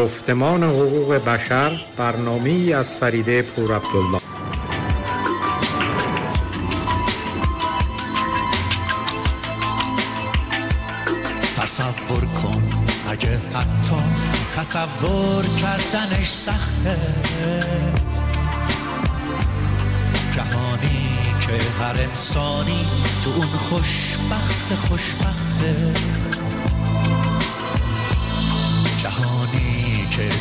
گفتمان حقوق بشر برنامه از فریده پور عبدالله. تصور کن اگه حتی تصور کردنش سخته. جهانی که هر انسانی تو اون خوشبخت خوشبخته.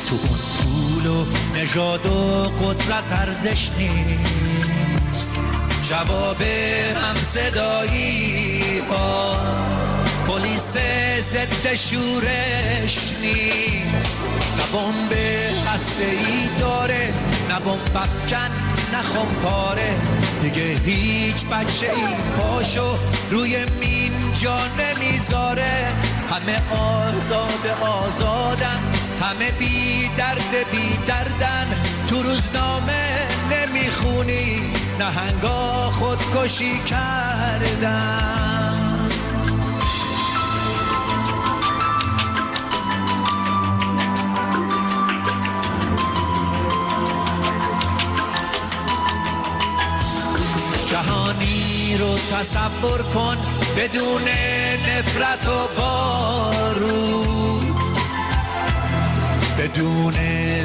تو اون پول و نژاد و قدرت ارزش نیست. جواب هم صدایی ها پلیس ضد شورش نیست. نه بمب هسته ای داره نه بمب افکن نه پاره دیگه هیچ بچه ای پاشو روی مین جا نمی‌ذاره. همه آزاد آزادن. همه بی درد بی دردن. تو روزنامه نمی‌خونی نهنگا خودکشی کردن. جهانی رو تصور کن بدون نفرت و بارود بدون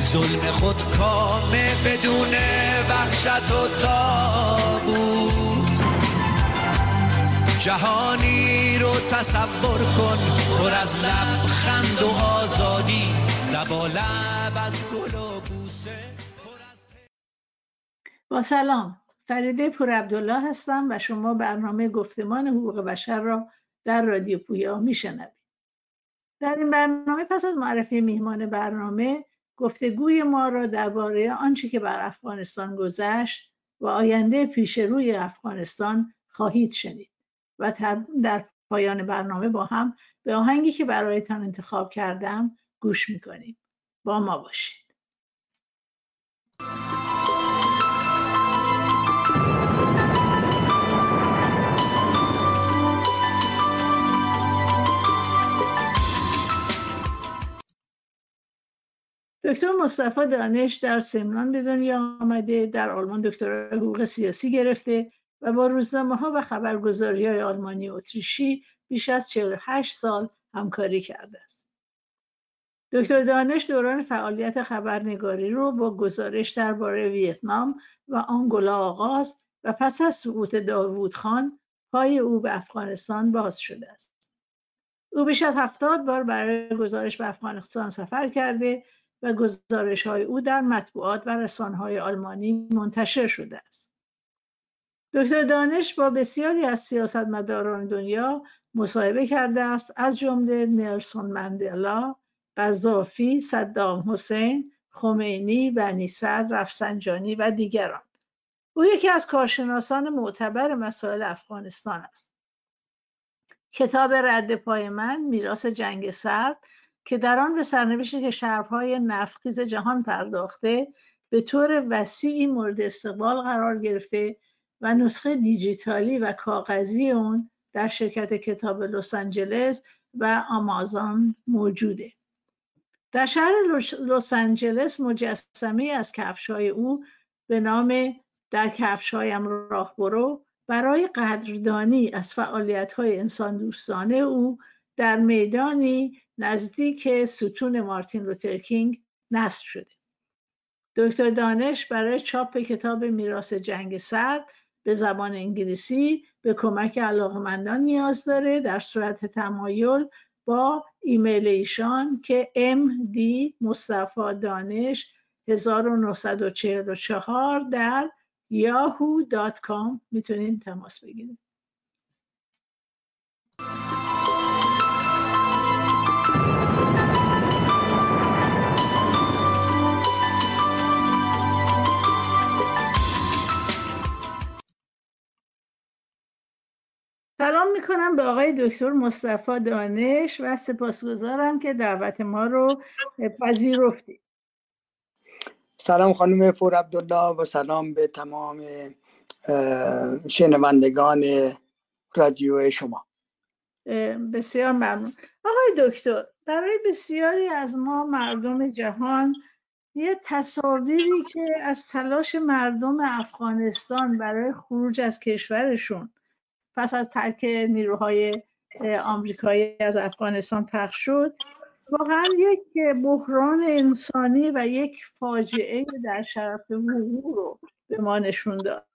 ظلم خود کامه بدون وحشت و تابود جهانی رو تصور کن پر از لبخند و آزادی. لبا لب از گل و بوسه با سلام. فریده پور عبدالله هستم و شما برنامه گفتمان حقوق بشر را در رادیو پویا میشنوید. در این برنامه پس از معرفی میهمان برنامه گفتگوی ما را درباره آنچه که بر افغانستان گذشت و آینده پیش روی افغانستان خواهید شنید و در پایان برنامه با هم به آهنگی که برایتان انتخاب کردم گوش می‌کنیم. با ما باشید. دکتر مصطفی دانش در سمنان به دنیا آمده در آلمان دکتر حقوق سیاسی گرفته و با روزنامه ها و خبرگزاری های آلمانی اتریشی بیش از 48 سال همکاری کرده است. دکتر دانش دوران فعالیت خبرنگاری رو با گزارش درباره ویتنام و آنگولا آغاز و پس از سقوط داوود خان پای او به افغانستان باز شده است. او بیش از هفتاد بار برای گزارش به افغانستان سفر کرده و گزارش های او در مطبوعات و رسانه آلمانی منتشر شده است. دکتر دانش با بسیاری از سیاستمداران دنیا مصاحبه کرده است از جمله نلسون مندلا، قذافی، صدام حسین، خمینی، بنی صدر، رفسنجانی و دیگران. او یکی از کارشناسان معتبر مسائل افغانستان است. کتاب رد پای من میراث جنگ سرد که در آن به سرنوشت کشورهای نفتخیز جهان پرداخته به طور وسیعی مورد استقبال قرار گرفته و نسخه دیجیتالی و کاغذی اون در شرکت کتاب لس آنجلس و آمازون موجوده. در شهر لس آنجلس مجسمه از کفشهای او به نام در کفشهایم راه برو برای قدردانی از فعالیت‌های انسان دوستانه او در میدانی نزدیک ستون مارتین لوترکینگ نصب شده. دکتر دانش برای چاپ کتاب میراث جنگ سرد به زبان انگلیسی به کمک علاقمندان نیاز داره در صورت تمایل با ایمیل ایشان که md مصطفی دانش 1944 در yahoo.com می‌تونید تماس بگیرید. سلام می‌کنم به آقای دکتر مصطفی دانش و سپاسگزارم که دعوت ما رو پذیرفتید. سلام خانم پور عبدالله و سلام به تمام شنوندگان رادیو شما. بسیار ممنون. آقای دکتر برای بسیاری از ما مردم جهان یه تصاویری که از تلاش مردم افغانستان برای خروج از کشورشون پس از ترک نیروهای آمریکایی از افغانستان پخش شد. واقعا یک بحران انسانی و یک فاجعه در شرف حقوق رو به ما نشون داد.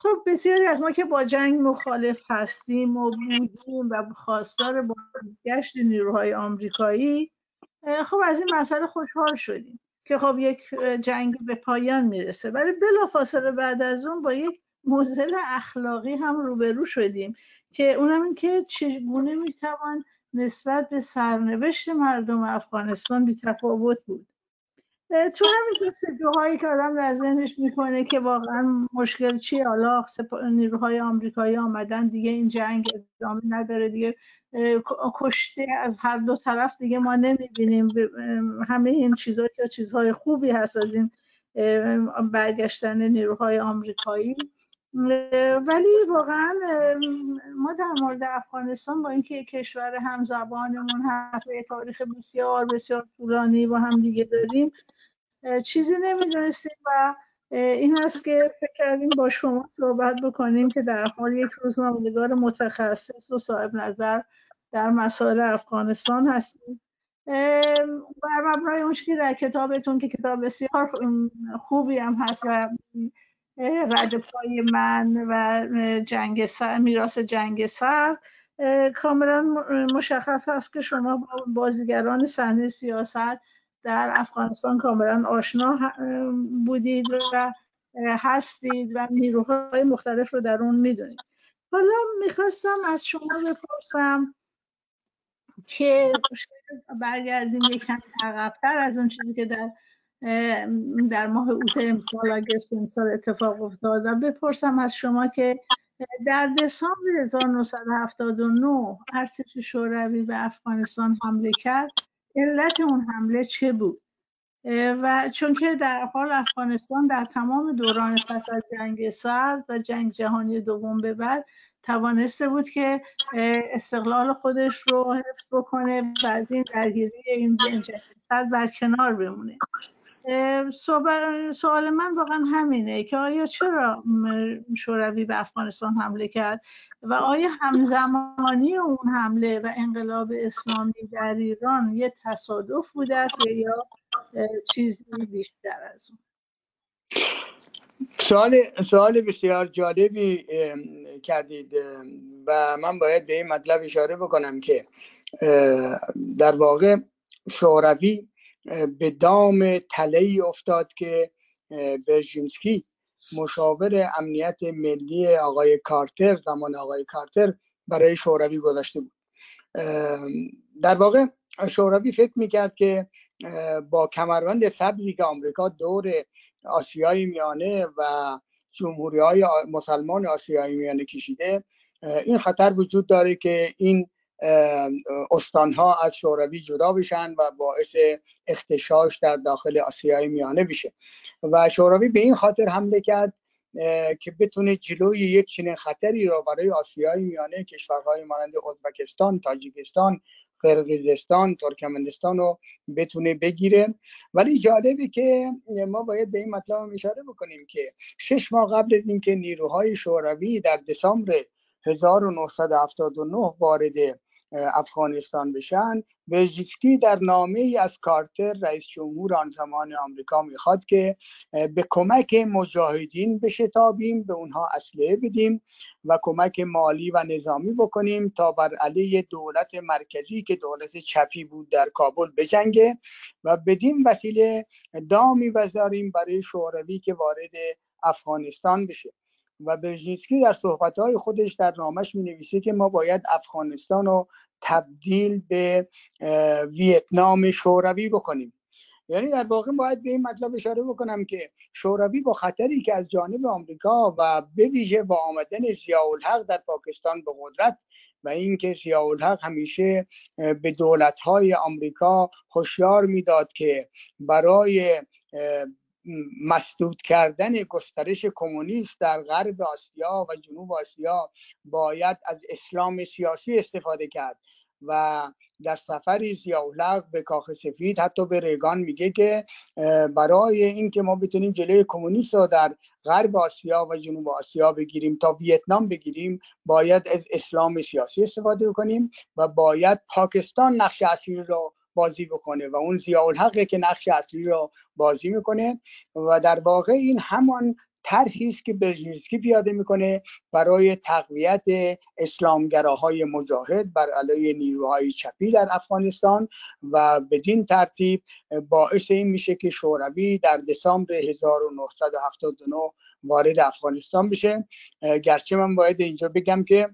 خب بسیاری از ما که با جنگ مخالف هستیم و بودیم و خواستار بازگشت نیروهای آمریکایی خب از این مسئله خوشحال شدیم که خب یک جنگ به پایان می‌رسه. ولی بلافاصله بعد از اون با یک موزل اخلاقی هم روبرو شدیم که اونم این که چگونه می‌توان نسبت به سرنوشت مردم افغانستان بی تفاوت بود. تو همین جاهایی که آدم در ذهنش می‌کنه که واقعا مشکل چیه حالا نیروهای آمریکایی آمدن دیگه این جنگ ادامه نداره دیگه کشته از هر دو طرف دیگه ما نمی‌بینیم همه این چیزها که چیزهای خوبی هست از این برگشتن نیروهای آمریکایی. ولی واقعا ما در مورد افغانستان با اینکه کشور همزبانمون هست و تاریخ بسیار بسیار طولانی با هم دیگه داریم چیزی نمی‌دونستیم و این است که فکر کردیم با شما صحبت بکنیم که در حال یک روزنامه‌نگار متخصص و صاحب نظر در مسائل افغانستان هستیم. بر مبنای اون که در کتابتون که کتاب بسیار خوبی هم هست و رد پای من و جنگ سر میراث جنگ سر کاملا مشخص هست که شما با بازیگران صحنه سیاست در افغانستان کاملا آشنا بودید و هستید و نیروهای مختلف رو در اون می‌دونید. حالا می‌خواستم از شما بپرسم که برگردیم یکم عقبتر از اون چیزی که در در ماه اوت امسال آگست امسال اتفاق افتاد. و بپرسم از شما که در دسامبر 1979 ارتش شوروی به افغانستان حمله کرد. علت اون حمله چه بود؟ و چون که در حال افغانستان در تمام دوران پس از جنگ سرد و جنگ جهانی دوم به بعد توانسته بود که استقلال خودش رو حفظ بکنه و از این درگیری این جنگ سرد بر کنار بمونه. سوال من واقعا همینه که آیا چرا شوروی به افغانستان حمله کرد و آیا همزمانی اون حمله و انقلاب اسلامی در ایران یه تصادف بوده است یا چیزی بیشتر از اون؟ سوال سوال بسیار جالبی کردید و من باید به این مطلب اشاره بکنم که در واقع شوروی به دام تله افتاد که برژینسکی مشاور امنیت ملی آقای کارتر زمان آقای کارتر برای شوروی گذاشته بود. در واقع شوروی فکر می‌کرد که با کمربند سبزی که آمریکا دور آسیای میانه و جمهوری های مسلمان آسیای میانه کشیده این خطر وجود داره که این استانها از شوروی جدا بشن و باعث اختشاش در داخل آسیای میانه بشه. و شوروی به این خاطر حمله کرد که بتونه جلوی یک چنین خطری را برای آسیای میانه کشورهای مانند ازبکستان، تاجیکستان، قرقیزستان، ترکمنستان رو بتونه بگیره. ولی جالبه که ما باید به این مطلب اشاره بکنیم که شش ماه قبل از اینکه نیروهای شوروی در دسامبر 1979 وارد افغانستان بشن. برژیسکی در نامه ای از کارتر رئیس جمهور آن زمان آمریکا می‌خواد که به کمک مجاهدین بشتابیم به اونها اسلحه بدیم و کمک مالی و نظامی بکنیم تا بر علیه دولت مرکزی که دولت چپی بود در کابل بجنگه و بدین وسیله دامی بذاریم برای شوروی که وارد افغانستان بشه. و برژینسکی در صحبتهای خودش در نامش می نویسه که ما باید افغانستان رو تبدیل به ویتنام شوروی بکنیم. یعنی در واقع باید به این مطلب اشاره بکنم که شوروی با خطری که از جانب آمریکا و به ویژه با آمدن ضیاءالحق در پاکستان به قدرت و اینکه ضیاءالحق همیشه به دولت‌های آمریکا هشیار می‌داد که برای مسدود کردن گسترش کمونیست در غرب آسیا و جنوب آسیا باید از اسلام سیاسی استفاده کرد و در سفری زیاولق به کاخ سفید حتی به ریگان میگه که برای اینکه ما بتونیم جلوی کمونیست رو در غرب آسیا و جنوب آسیا بگیریم تا ویتنام بگیریم باید از اسلام سیاسی استفاده کنیم و باید پاکستان نقش اصلی رو بازی بکنه و اون زیاء که نقش اصلی رو بازی می‌کنه و در واقع این همان طرحی است که برژینسکی پیاده می‌کنه برای تقویت اسلامگراهای مجاهد بر علیه نیروهای چپی در افغانستان و بدین ترتیب باعث این میشه که شوروی در دسامبر 1979 وارد افغانستان بشه. گرچه من باید اینجا بگم که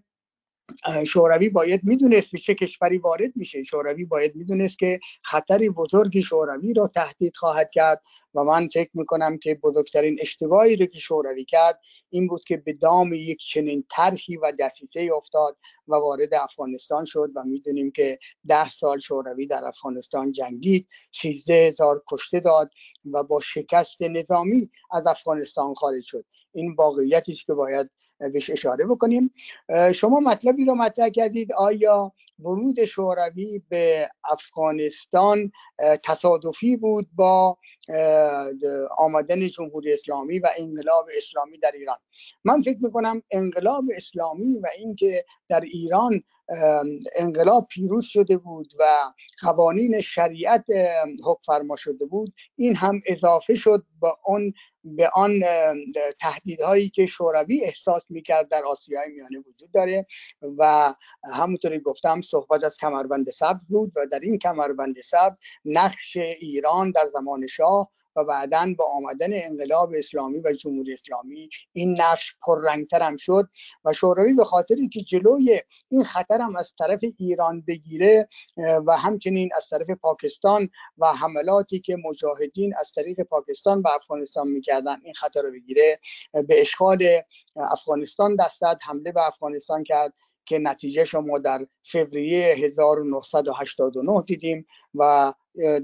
شوروی باید می‌دونست به چه کشوری وارد میشه. شوروی باید می‌دونست که خطری بزرگی شوروی را تهدید خواهد کرد و من فکر می‌کنم که بزرگترین اشتباهی رو که شوروی کرد این بود که به دام یک چنین طرحی و دسیسه افتاد و وارد افغانستان شد و می‌دونیم که ده سال شوروی در افغانستان جنگید 13 هزار کشته داد و با شکست نظامی از افغانستان خارج شد. این واقعیتی که باید بهش اشاره بکنیم. شما مطلبی رو مطرح کردید آیا ورود شوروی به افغانستان تصادفی بود با آمدن جمهوری اسلامی و انقلاب اسلامی در ایران؟ من فکر می‌کنم انقلاب اسلامی و اینکه در ایران انقلاب پیروز شده بود و قوانین شریعت حکم فرما شده بود. این هم اضافه شد با اون به آن تهدیدهایی که شوروی احساس می‌کرد در آسیای میانه وجود داره و همونطوری گفتم صحبت از کمربند سبز بود و در این کمربند سبز نقش ایران در زمان شاه و بعدا با آمدن انقلاب اسلامی و جمهوری اسلامی این نقش پررنگتر هم شد و شوروی به خاطری که جلوی این خطر هم از طرف ایران بگیره و همچنین از طرف پاکستان و حملاتی که مجاهدین از طریق پاکستان به افغانستان می‌کردن این خطر رو بگیره. به اشغال افغانستان دست حمله به افغانستان کرد. که نتیجه شما در فوریه 1989 دیدیم و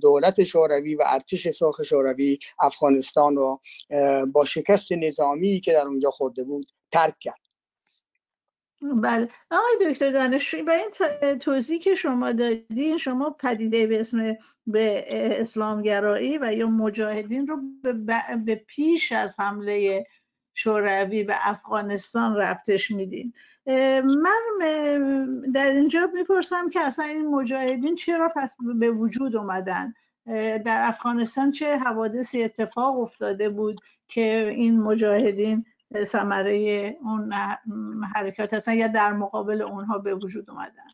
دولت شوروی و ارتش سرخ شوروی افغانستان رو با شکست نظامی که در اونجا خورده بود ترک کرد. بله. آقای دکتر دانشجوی با این توضیح که شما دادین شما پدیده به اسم به اسلامگرایی و یا مجاهدین رو به پیش از حمله شوروی به افغانستان ربطش میدین. من در اینجا می‌پرسم که اصلا این مجاهدین چرا پس به وجود اومدن؟ در افغانستان چه حوادثی اتفاق افتاده بود که این مجاهدین ثمره اون حرکات هستن یا در مقابل اونها به وجود اومدن؟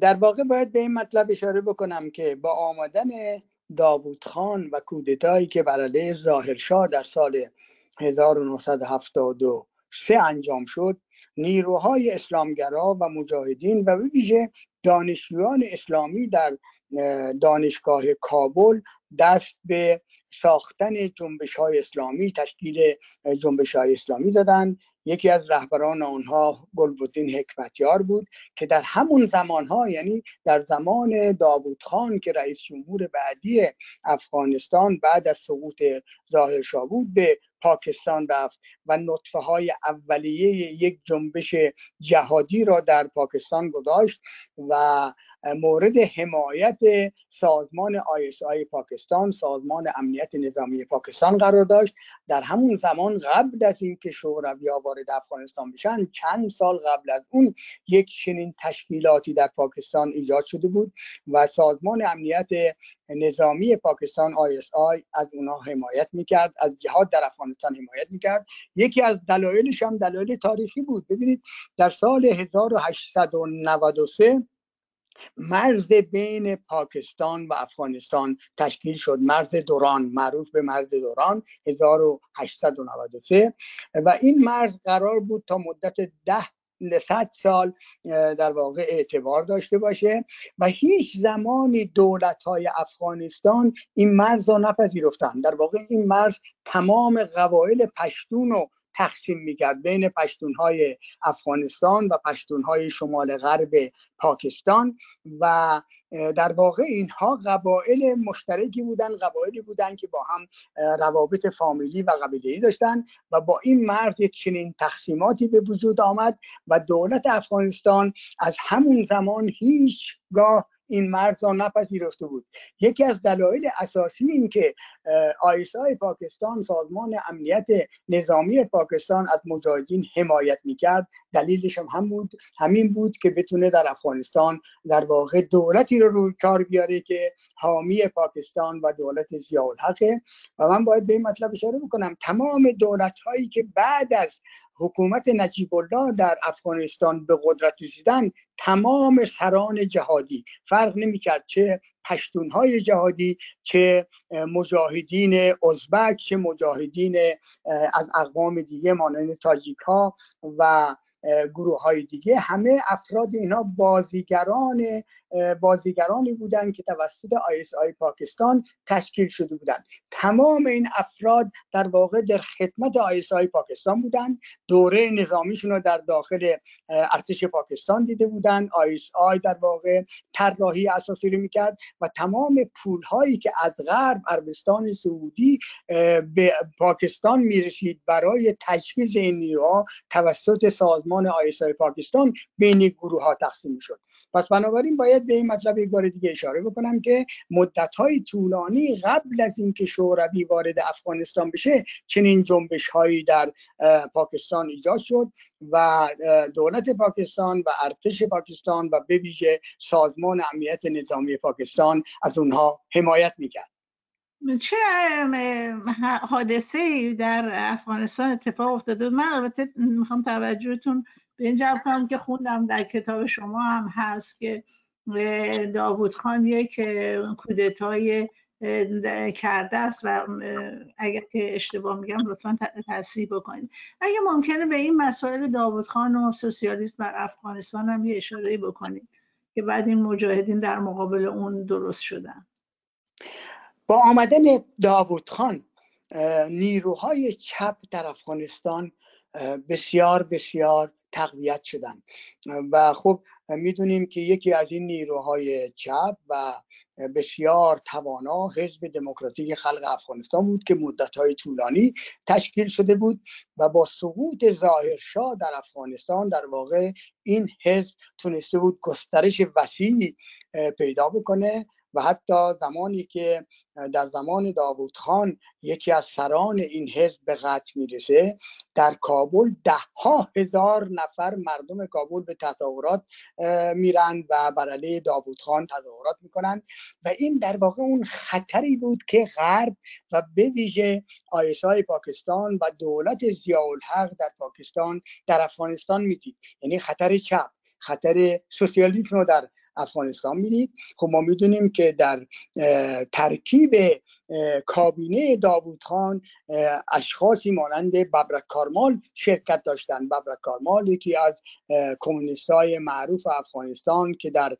در واقع باید به این مطلب اشاره بکنم که با آمدن داوود خان و کودتایی که بر علیه ظاهرشاه در سال 1973 انجام شد. نیروهای اسلامگرا و مجاهدین و ویژه دانشجویان اسلامی در دانشگاه کابل دست به ساختن جنبش های اسلامی تشکیل جنبش های اسلامی زدند. یکی از رهبران آنها گلبدین حکمتیار بود که در همون زمان ها یعنی در زمان داوود خان که رئیس جمهور بعدی افغانستان بعد از سقوط ظاهرشاه بود به پاکستان رفت و نطفه های اولیه یک جنبش جهادی را در پاکستان گذاشت و مورد حمایت سازمان آی پاکستان سازمان امنیت نظامی پاکستان قرار داشت. در همون زمان قبل از اینکه شوروی وارد افغانستان بشن چند سال قبل از اون یک چنین تشکیلاتی در پاکستان ایجاد شده بود و سازمان امنیت نظامی پاکستان آی از اونها حمایت می‌کرد از جهاد در افغانستان حمایت می‌کرد. یکی از دلایلش هم دلایل تاریخی بود. ببینید در سال 1893 مرز بین پاکستان و افغانستان تشکیل شد. مرز دوران معروف به مرز دوران 1893 و این مرز قرار بود تا مدت ده صد سال در واقع اعتبار داشته باشه. و هیچ زمانی دولت های افغانستان این مرز را نپذیرفتن در واقع این مرز تمام قبایل پشتون و تقسیم می‌کرد بین پشتونهای افغانستان و پشتونهای شمال غرب پاکستان و در واقع اینها قبایل مشترکی بودن قبایلی بودن که با هم روابط فامیلی و قبیله‌ای داشتن و با این مرد یک چنین تقسیماتی به وجود آمد و دولت افغانستان از همون زمان هیچگاه این مرز را نپذیرفته بود. یکی از دلایل اساسی این که آیسای پاکستان سازمان امنیت نظامی پاکستان از مجاهدین حمایت می‌کرد. دلیلش هم, هم بود همین بود که بتونه در افغانستان در واقع دولتی رو روی کار بیاره که حامی پاکستان و دولت حقه و من باید به این مطلب اشاره بکنم. تمام دولت هایی که بعد از حکومت نجیب الله در افغانستان به قدرت رسیدن تمام سران جهادی. فرق نمی‌کرد چه پشتونهای جهادی چه مجاهدین ازبک چه مجاهدین از اقوام دیگه مانند تاجیک ها و گروه های دیگه همه افراد اینها بازیگران بازیگرانی بودند که توسط آی پاکستان تشکیل شده بودند. تمام این افراد در واقع در خدمت آی پاکستان بودند. دوره نظامیشون رو در داخل ارتش پاکستان دیده بودند. آی در واقع طراحی اساسی رو می‌کرد و تمام پول هایی که از غرب عربستان سعودی به پاکستان می‌رسید برای تجهیز این نیروها توسط سازمان آی پاکستان بین گروه ها تقسیم شد. پس بنابراین باید به این مطلب یک بار دیگه اشاره بکنم که مدت های طولانی قبل از اینکه شوروی وارد افغانستان بشه چنین جنبش هایی در پاکستان ایجاد شد و دولت پاکستان و ارتش پاکستان و به ویژه سازمان امنیت نظامی پاکستان از اونها حمایت می‌کرد. چه حادثه در افغانستان اتفاق افتاده؟ من البته می‌خوام توجهتون به این جلب کنم که خوندم در کتاب شما هم هست که داوود خان یک کودتای کرده است و اگر که اشتباه میگم لطفا تصحیح بکنید. اگه ممکنه به این مسائل داوود خان و سوسیالیست در افغانستان هم یه اشاره بکنید که بعد این مجاهدین در مقابل اون درست شدن. با آمدن داوود خان نیروهای چپ در افغانستان بسیار بسیار تقویت شدن و خب می‌دونیم که یکی از این نیروهای چپ و بسیار توانا حزب دموکراتیک خلق افغانستان بود که مدتهای طولانی تشکیل شده بود و با سقوط ظاهرشاه در افغانستان در واقع این حزب تونسته بود گسترش وسیعی پیدا بکنه و حتی زمانی که در زمان داوود خان یکی از سران این حزب به قتل می‌رسه. در کابل ده ها هزار نفر مردم کابل به تظاهرات میرن و بر علیه داوود خان تظاهرات می‌کنن. و این در واقع اون خطری بود که غرب و به ویژه آیسای پاکستان و دولت ضیاءالحق در پاکستان در افغانستان می‌دید. یعنی خطر چپ خطر سوسیالیسم رو در افغانستان می‌دید خب ما می‌دونیم که در ترکیب کابینه داوود خان اشخاصی مانند ببرک کارمال شرکت داشتند. ببرک کارمال یکی از کمونیست های معروف افغانستان که در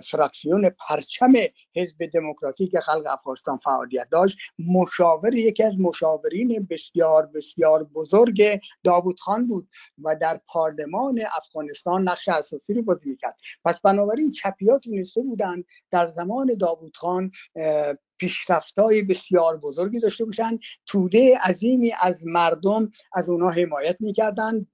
فراکسیون پرچم حزب دموکراتیک خلق افغانستان فعالیت داشت. مشاور یکی از مشاورین بسیار بسیار بزرگ داوود خان بود و در پارلمان افغانستان نقش اساسی رو بازی می‌کرد. پس بنابراین چپیات تونسته بودند. در زمان داوود خان های بسیار بزرگی داشته باشن توده عظیمی از مردم از اونها حمایت می‌کردن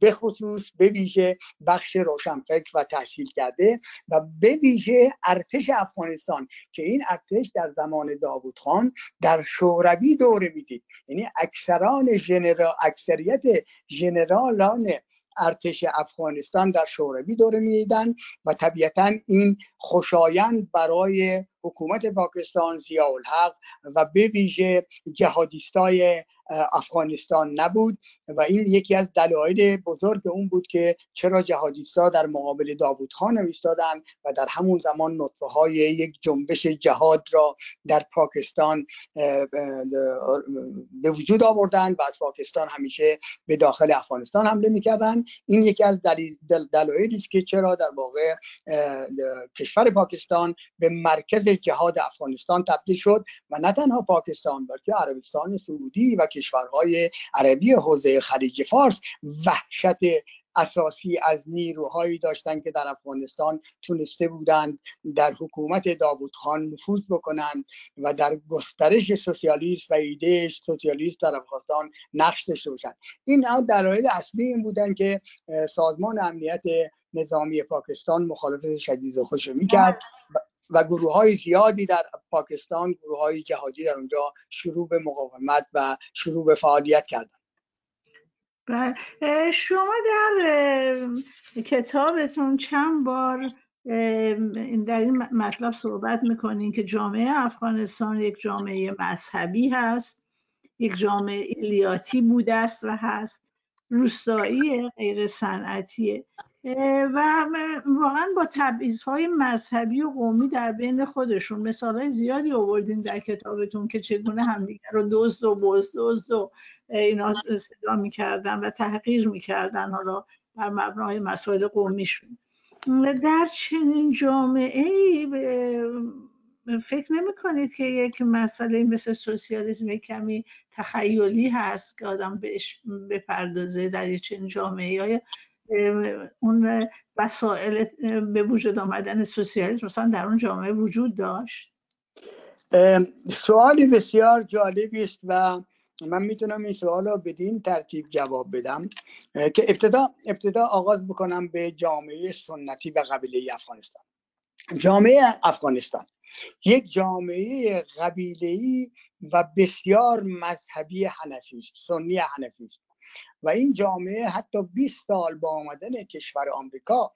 به خصوص به ویژه بخش روشنفکر و تحصیل کرده و به ویژه ارتش افغانستان که این ارتش در زمان داوود خان در شوروی دوره می‌دید. یعنی اکثران جنرال اکثریت ژنرالان ارتش افغانستان در شوروی دوره می‌دیدن و طبیعتا این خوشایند برای حکومت پاکستان زیاء الحق و به ویژه جهادیستای افغانستان نبود و این یکی از دلایل بزرگ اون بود که چرا جهادیستا در مقابل داوود خان ایستادن و در همون زمان نطفه های یک جنبش جهاد را در پاکستان به وجود آوردن و از پاکستان همیشه به داخل افغانستان حمله می‌کردن. این یکی از دلایلی است که چرا در واقع کشور پاکستان به مرکز جهاد افغانستان تبدیل شد و نه تنها پاکستان بلکه عربستان سعودی و کشورهای عربی حوزه خلیج فارس وحشت اساسی از نیروهایی داشتن که در افغانستان تونسته بودند در حکومت داوود خان نفوذ بکنند و در گسترش سوسیالیسم و ایده سوسیالیسم در افغانستان نقش داشته باشند. این دلایل اصلی این بودن که سازمان امنیت نظامی پاکستان مخالفت شدید و خوش می‌کرد و گروه های زیادی در پاکستان گروه های جهادی در اونجا شروع به مقاومت و شروع به فعالیت کردن. شما در کتابتون چند بار در این مطلب صحبت می‌کنین که جامعه افغانستان یک جامعه مذهبی هست یک جامعه ایلیاتی بوده است و هست. روستایی غیر صنعتیه و واقعا با های مذهبی و قومی در بین خودشون مثال های زیادی آوردین در کتابتون که چگونه همدیگر رو دزد و بزدزد و اینا صدا می‌کردن و تحقیر می‌کردن حالا بر مبنای مسائل قومیشون. در چنین جامعه فکر نمی کنید که یک مسئله مثل سوسیالیسم کمی تخیلی هست که آدم بهش بپردازه در چنین جامعه های اون وسائل به وجود آمدن سوسیالیسم مثلا در اون جامعه وجود داشت؟ سوالی بسیار جالبی است و من می‌تونم این سوال رو بدین ترتیب جواب بدم که ابتدا ابتدا آغاز بکنم به جامعه سنتی و قبیله افغانستان. جامعه افغانستان یک جامعه قبیله و بسیار مذهبی حنفی سنی حنفی و این جامعه حتی 20 سال با آمدن کشور آمریکا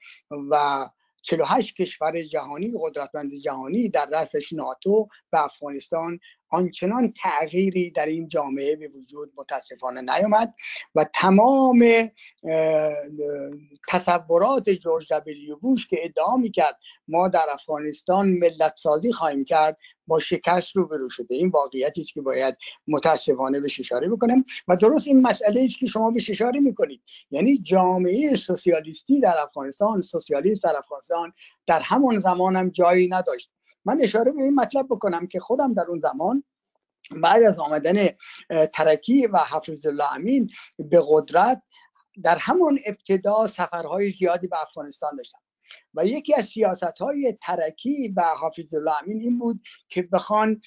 و 48 کشور جهانی قدرتمند جهانی در رأسش ناتو و افغانستان آنچنان تغییری در این جامعه به وجود متاسفانه نیامد و تمام تصورات جورج دبلیو بوش که ادعا می‌کرد ما در افغانستان ملت سازی خواهیم کرد با شکست روبرو شده. این واقعیتی است که باید متاسفانه به اشاره بکنم. و درست این مسئله است که شما به اشاره می‌کنید. یعنی جامعه سوسیالیستی در افغانستان سوسیالیست در افغانستان در همون زمان هم جایی نداشت. من اشاره به این مطلب بکنم که خودم در اون زمان بعد از آمدن ترکی و حفظ الله امین به قدرت در همون ابتدا سفرهای زیادی به افغانستان داشتم. و یکی از سیاست های ترکی و حافظ الله امین این بود که بخوان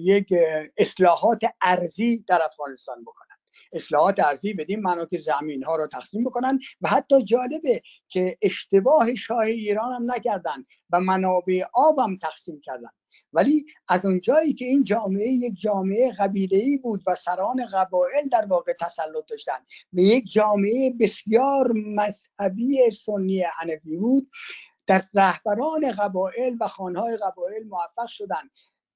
یک اصلاحات ارزی در افغانستان بکنن. اصلاحات ارزی بدیم معنا که زمین ها رو تقسیم بکنن و حتی جالبه که اشتباه شاه ایران هم نکردن و منابع آب هم تقسیم کردن. ولی از اونجایی که این جامعه یک جامعه قبیله ای بود و سران قبایل در واقع تسلط داشتن و یک جامعه بسیار مذهبی سنی حنفی بود در رهبران قبایل و خانهای قبایل موفق شدند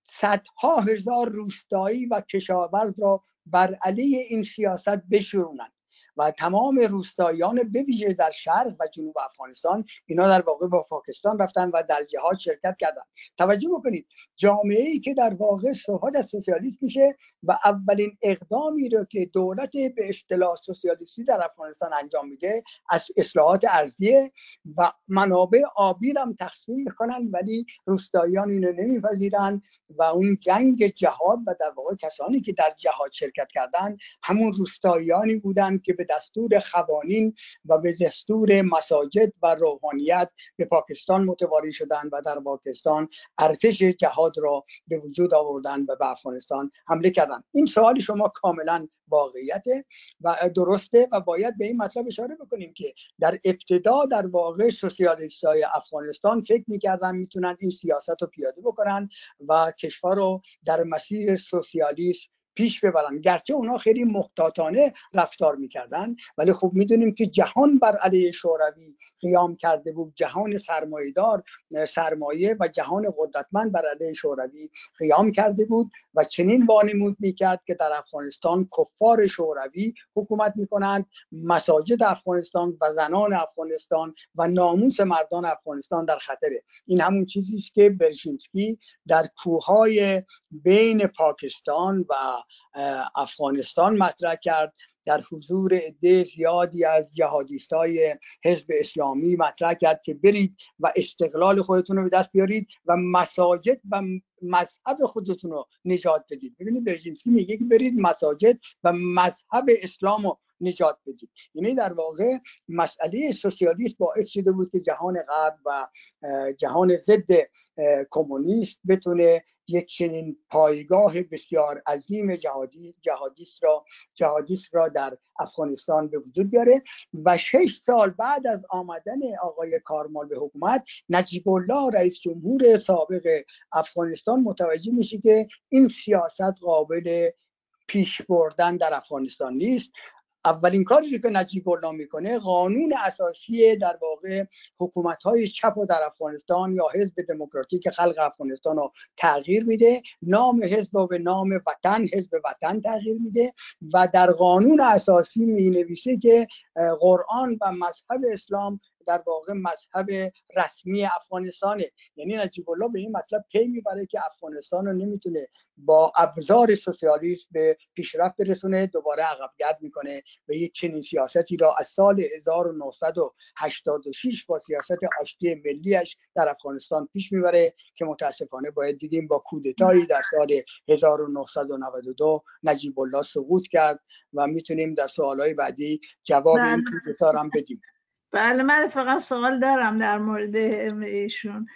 صدها هزار روستایی و کشاورز را بر علیه این سیاست بشورونند و تمام روستاییان بویژه در شرق و جنوب افغانستان اینا در واقع با پاکستان رفتن و در جهاد شرکت کردن. توجه بکنید جامعه ای که در واقع صحبت از سوسیالیسم میشه و اولین اقدامی رو که دولت به اصطلاح سوسیالیستی در افغانستان انجام میده از اصلاحات ارزیه و منابع آبی هم تقسیم می‌کنن ولی روستاییان اینو نمیپذیرن و اون جنگ جهاد و در واقع کسانی که در جهاد شرکت کردن همون روستاییانی بودن که به دستور خوانین و به دستور مساجد و روحانیت به پاکستان متواری شدند و در پاکستان ارتش جهاد را به وجود آوردن و به افغانستان حمله کردند. این سوال شما کاملا واقعیت و درسته و باید به این مطلب اشاره بکنیم که در ابتدا در واقع سوسیالیست های افغانستان فکر می‌کردن می‌تونن این سیاست رو پیاده بکنن و کشور رو در مسیر سوسیالیست پیش ببرن. گرچه اونا خیلی محتاطانه رفتار می‌کردن ولی خب می‌دونیم که جهان بر علیه شوروی قیام کرده بود. جهان سرمایهدار سرمایه و جهان قدرتمند بر علیه شوروی قیام کرده بود و چنین وانمود می‌کرد که در افغانستان کفار شوروی حکومت می‌کنند مساجد افغانستان و زنان افغانستان و ناموس مردان افغانستان در خطره. این همون چیزی است که برشینسکی در کوههای بین پاکستان و افغانستان مطرح کرد. در حضور عده زیادی از جهادیست های حزب اسلامی مطرح کرد که برید و استقلال خودتون رو به دست بیارید و مساجد و مذهب خودتون رو نجات بدید. ببینید برژینسکی میگه؟ که برید مساجد و مذهب اسلام رو نجات بدید. یعنی در واقع مسئله سوسیالیست باعث شده بود که جهان غرب و جهان ضد کمونیست بتونه یک چنین پایگاه بسیار عظیم جهادی جهادیست را جهادیست را در افغانستان به وجود بیاره و شش سال بعد از آمدن آقای کارمال به حکومت نجیب الله رئیس جمهور سابق افغانستان متوجه میشه که این سیاست قابل پیش بردن در افغانستان نیست. اولین کاری که نجیب الله می‌کنه قانون اساسی در واقع حکومت های چپ و در افغانستان یا حزب دموکراتیک خلق افغانستان رو تغییر میده نام حزب و به نام وطن حزب وطن تغییر میده و در قانون اساسی می نویسه که قرآن و مذهب اسلام در واقع مذهب رسمی افغانستانه یعنی نجیب الله به این مطلب پی می‌بره که افغانستان رو نمی‌تونه با ابزار سوسیالیسم به پیشرفت برسونه دوباره عقب گرد می‌کنه و یک چنین سیاستی را از سال 1986 با سیاست آشتی ملیش در افغانستان پیش می‌بره که متاسفانه باید دیدیم با کودتایی در سال 1992 نجیب الله سقوط کرد و می‌تونیم در سوالهای بعدی جواب این. کودتا هم بدیم بله من اتفاقا سوال دارم در مورد ایشون.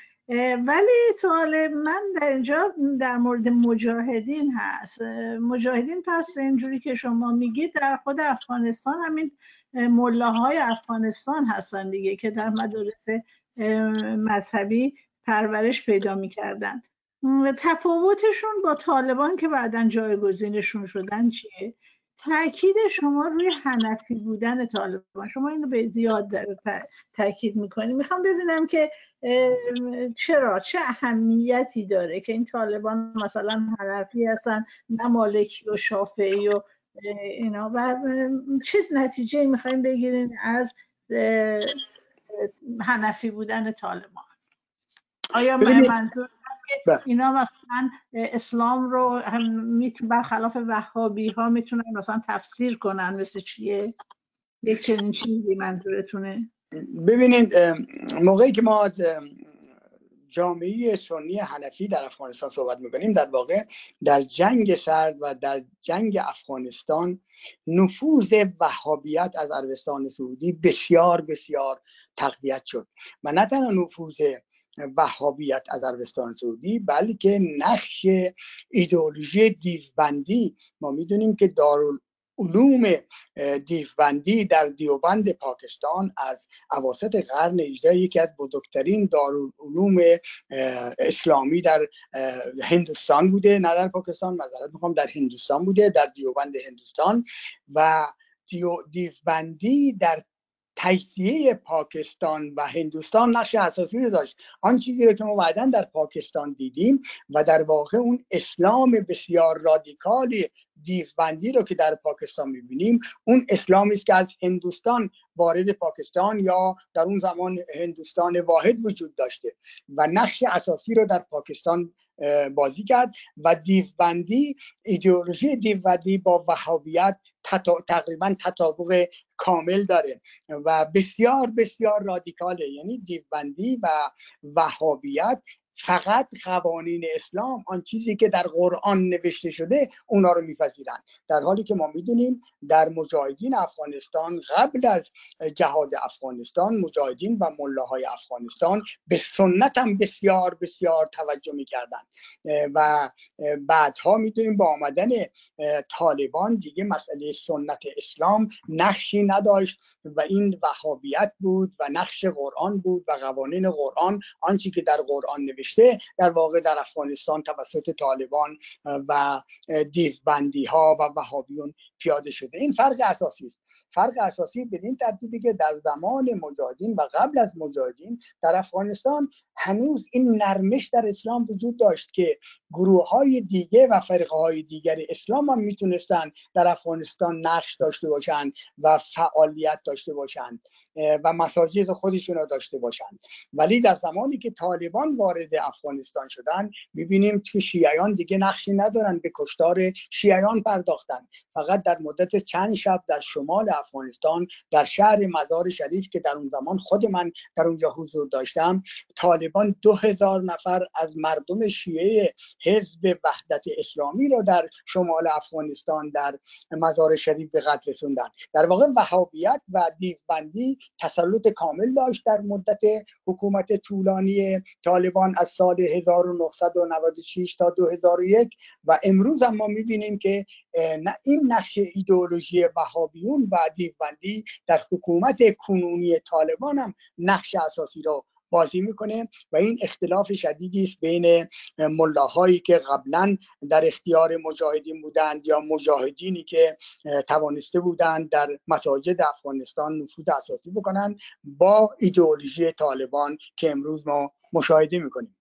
ولی سوال من در اینجا در مورد مجاهدین هست. مجاهدین پس اینجوری که شما میگید در خود افغانستان همین ملاهای افغانستان هستن دیگه که در مدارس مذهبی پرورش پیدا می‌کردن. تفاوتشون با طالبان که بعدا جایگزینشون شدن چیه؟ تاکید شما روی هنفی بودن طالبان. شما اینو به زیاد تاکید می‌کنید می‌خوام ببینم که چرا؟ چه اهمیتی داره که این طالبان مثلا هنفی هستن نه مالکی و شافعی و اینا. و چه نتیجه می‌خوایم بگیرین از هنفی بودن طالبان؟ آیا منظور که بله. اینا مثلا اسلام رو هم برخلاف وهابی ها می‌تونن مثلا تفسیر کنن مثل چیه؟ یک چنین چیزی منظورتونه؟ ببینید موقعی که ما جامعه سنی حنفی در افغانستان صحبت می‌کنیم در واقع در جنگ سرد و در جنگ افغانستان نفوذ وهابیت از عربستان سعودی بسیار بسیار تقویت شد. و نه تنها نفوذ وهابیت از عربستان سعودی. بلکه نقش ایدئولوژی دیوبندی ما می‌دونیم که دارالعلوم دیوبندی در دیوبند پاکستان از اواسط قرن 18 یکی از بزرگترین دارالعلوم اسلامی در هندوستان بوده. نه در پاکستان معذرت می‌خوام در هندوستان بوده در دیوبند هندوستان. و دیوبندی در تجزیه پاکستان و هندوستان نقش اساسی رو داشت. آن چیزی رو که ما بعدا در پاکستان دیدیم و در واقع اون اسلام بسیار رادیکال دیوبندی رو که در پاکستان می‌بینیم اون اسلامی است که از هندوستان وارد پاکستان یا در اون زمان هندوستان واحد وجود داشته و نقش اساسی رو در پاکستان بازی کرد و دیوبندی ایدئولوژی دیوبندی با وهابیت تقریبا تطابق کامل داره. و بسیار بسیار رادیکاله. یعنی دیوبندی و وهابیت فقط قوانین اسلام آن چیزی که در قرآن نوشته شده اونا رو میپذیرن. در حالی که ما می‌دونیم در مجاهدین افغانستان قبل از جهاد افغانستان مجاهدین و ملاهای افغانستان به سنت هم بسیار بسیار توجه می‌کردن و بعدها می‌دونیم با آمدن طالبان دیگه مسئله سنت اسلام نقشی نداشت و این وهابیت بود و نقش قرآن بود و قوانین قرآن آنچه که در قرآن نوشته در واقع در افغانستان توسط طالبان و دیوبندی ها و وهابیون پیاده شده. این فرق اساسی است. فرق اساسی به این ترتیبی که در زمان مجاهدین و قبل از مجاهدین در افغانستان هنوز این نرمش در اسلام وجود داشت که گروه های دیگه و فرقه های دیگر اسلام هم می‌تونستن در افغانستان نقش داشته باشند و فعالیت داشته باشند و مساجد خودشون را داشته باشند ولی در زمانی که طالبان وارد افغانستان شدن می‌بینیم که شیعیان دیگه نقشی ندارن به کشتار شیعیان پرداختن. فقط در مدت چند شب در شمال افغانستان در شهر مزار شریف که در اون زمان خود من در اونجا حضور داشتم طالبان دو هزار نفر از مردم شیعه حزب وحدت اسلامی رو در شمال افغانستان در مزار شریف به قتل رسوندن. در واقع وهابیت و دیوبندی تسلط کامل داشت در مدت حکومت طولانی طالبان از سال 1996 تا 2001 و امروز هم ما می‌بینیم که این نقش ایدئولوژی وهابیون و دیوبندی در حکومت کنونی طالبان هم نقش اساسی را بازی می‌کنه و این اختلاف شدیدی است بین ملاهایی که قبلا در اختیار مجاهدین بودند یا مجاهدینی که توانسته بودند در مساجد افغانستان نفوذ اساسی بکنند با ایدئولوژی طالبان که امروز ما مشاهده می‌کنیم.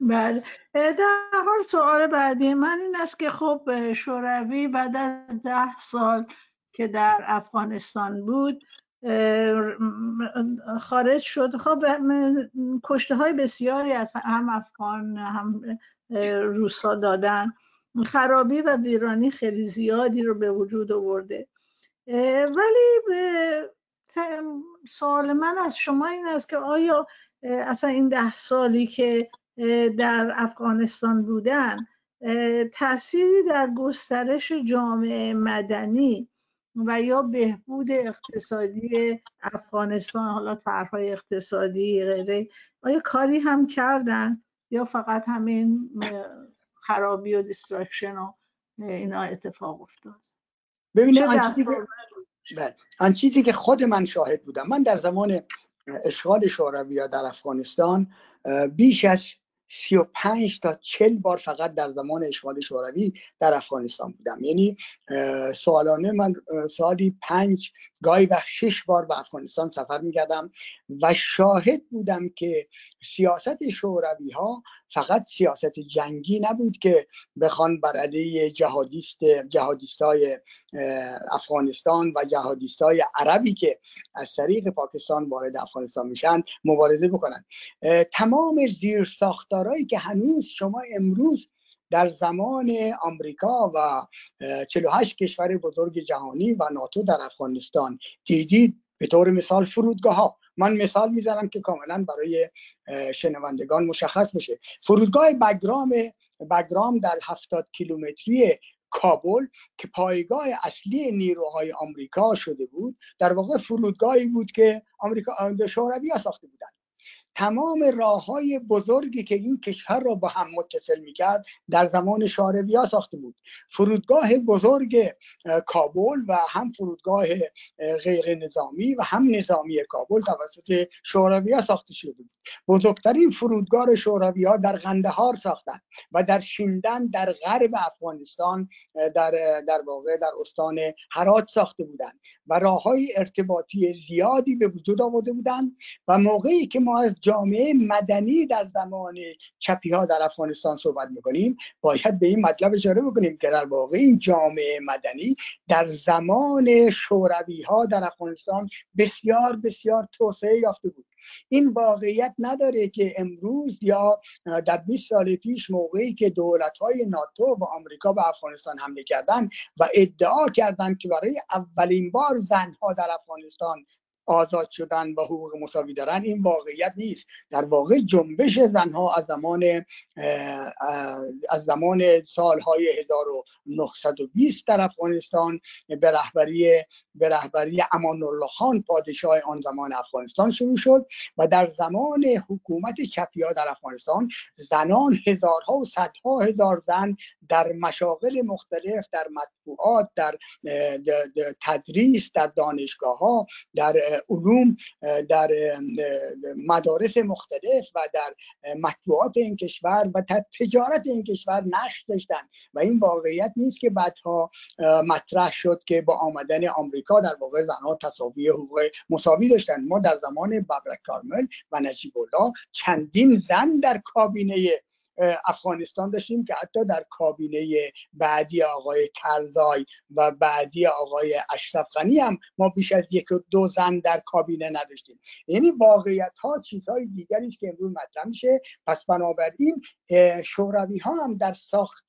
بله. در حال سوال بعدی من این است که خب شوروی بعد از ده سال که در افغانستان بود خارج شد. خب کشته های بسیاری از هم افغان هم روسا دادن. خرابی و ویرانی خیلی زیادی رو به وجود آورده. ولی سوال من از شما این است که آیا اصلا این ده سالی که در افغانستان بودن تأثیری در گسترش جامعه مدنی و یا بهبود اقتصادی افغانستان حالا طرحهای اقتصادی غیره. آیا کاری هم کردن یا فقط همین خرابی و destruction و اینا اتفاق افتاد. ببینید آن چیزی, که... آن چیزی که خود من شاهد بودم. من در زمان اشغال شوروی در افغانستان بیش از 35 تا 40 بار فقط در زمان اشغال شوروی در افغانستان بودم. یعنی سوالانه من سالی پنج گاهی و شش بار به افغانستان سفر می‌کردم و شاهد بودم که سیاست شوروی ها فقط سیاست جنگی نبود که بخوان بر علیه جهادیست جهادیست های افغانستان و جهادیست های عربی که از طریق پاکستان وارد افغانستان میشن مبارزه بکنن. تمام زیر ساختارهایی که هنوز شما امروز در زمان آمریکا و 48 کشور بزرگ جهانی و ناتو در افغانستان دیدید. به طور مثال فرودگاه ها من مثال می‌زنم که کاملا برای شنوندگان مشخص بشه. فرودگاه بگرام بگرام در هفتاد کیلومتری کابل که پایگاه اصلی نیروهای آمریکا شده بود در واقع فرودگاهی بود که آمریکا شوروی ساخته بودند تمام راه های بزرگی که این کشور را با هم متصل می‌کرد در زمان شارویا ساخته بود. فرودگاه بزرگ کابل و هم فرودگاه غیر نظامی و هم نظامی کابل توسط شورویا ساخته شده بود. بزرگترین فرودگاه شورویا در قندهار ساختند و در شیندن در غرب افغانستان در در واقع در استان هرات ساخته بودند و راه های ارتباطی زیادی به وجود آورده بودند و موقعی که ما از جامعه مدنی در زمان چپی ها در افغانستان صحبت می‌کنیم باید به این مطلب اشاره بکنیم که در واقع این جامعه مدنی در زمان شوروی ها در افغانستان بسیار بسیار توسعه یافته بود. این واقعیت نداره که امروز یا در 20 سال پیش موقعی که دولت های ناتو و آمریکا به افغانستان حمله کردند و ادعا کردند که برای اولین بار زنها در افغانستان آزاد شدن و حقوق مساوی دارن این واقعیت نیست. در واقع جنبش زنها از زمان از زمان سالهای 1920 در افغانستان به رهبری به رهبری امان الله خان پادشاه آن زمان افغانستان شروع شد و در زمان حکومت چپیا در افغانستان زنان هزارها و صدها هزار زن در مشاغل مختلف در مطبوعات در تدریس در دانشگاه ها در علوم در مدارس مختلف و در مطبوعات این کشور و تجارت این کشور نقش داشتن. و این واقعیت نیست که بعدها مطرح شد که با آمدن آمریکا در واقع زنها تصاوی حقوق مساوی داشتن. ما در زمان ببرک کارمل و نجیب الله چندین زن در کابینه افغانستان داشتیم که حتی در کابینه بعدی آقای کرزای و بعدی آقای اشرف غنی هم ما بیش از یک و دو زن در کابینه نداشتیم. یعنی واقعیت ها چیزهای دیگری که امروز مطرح میشه. پس بنابراین شوروی ها هم در ساخت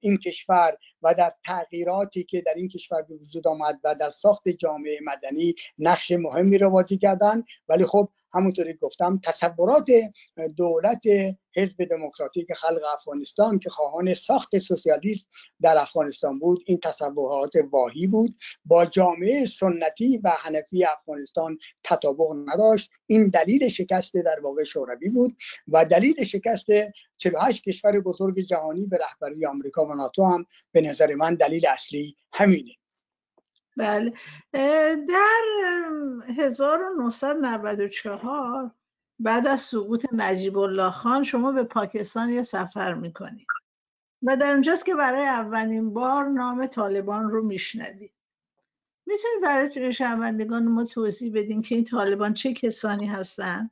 این کشور و در تغییراتی که در این کشور به وجود آمد و در ساخت جامعه مدنی نقش مهمی را بازی کردن. ولی خب همونطوری گفتم تصورات دولت حزب دموکراتیک خلق افغانستان که خواهان ساخت سوسیالیسم در افغانستان بود این تصورات واهی بود. با جامعه سنتی و حنفی افغانستان تطابق نداشت. این دلیل شکست در واقع شوروی بود و دلیل شکست 48 کشور بزرگ جهانی به رهبری آمریکا و ناتو هم به نظر من دلیل اصلی همینه. بله. در 1994 بعد از سقوط نجیب الله خان شما به پاکستان یه سفر می‌کنید. و در اونجاست که برای اولین بار نام طالبان رو میشنوید. می‌تونید برای شنوندگان ما توضیح بدین که این طالبان چه کسانی هستند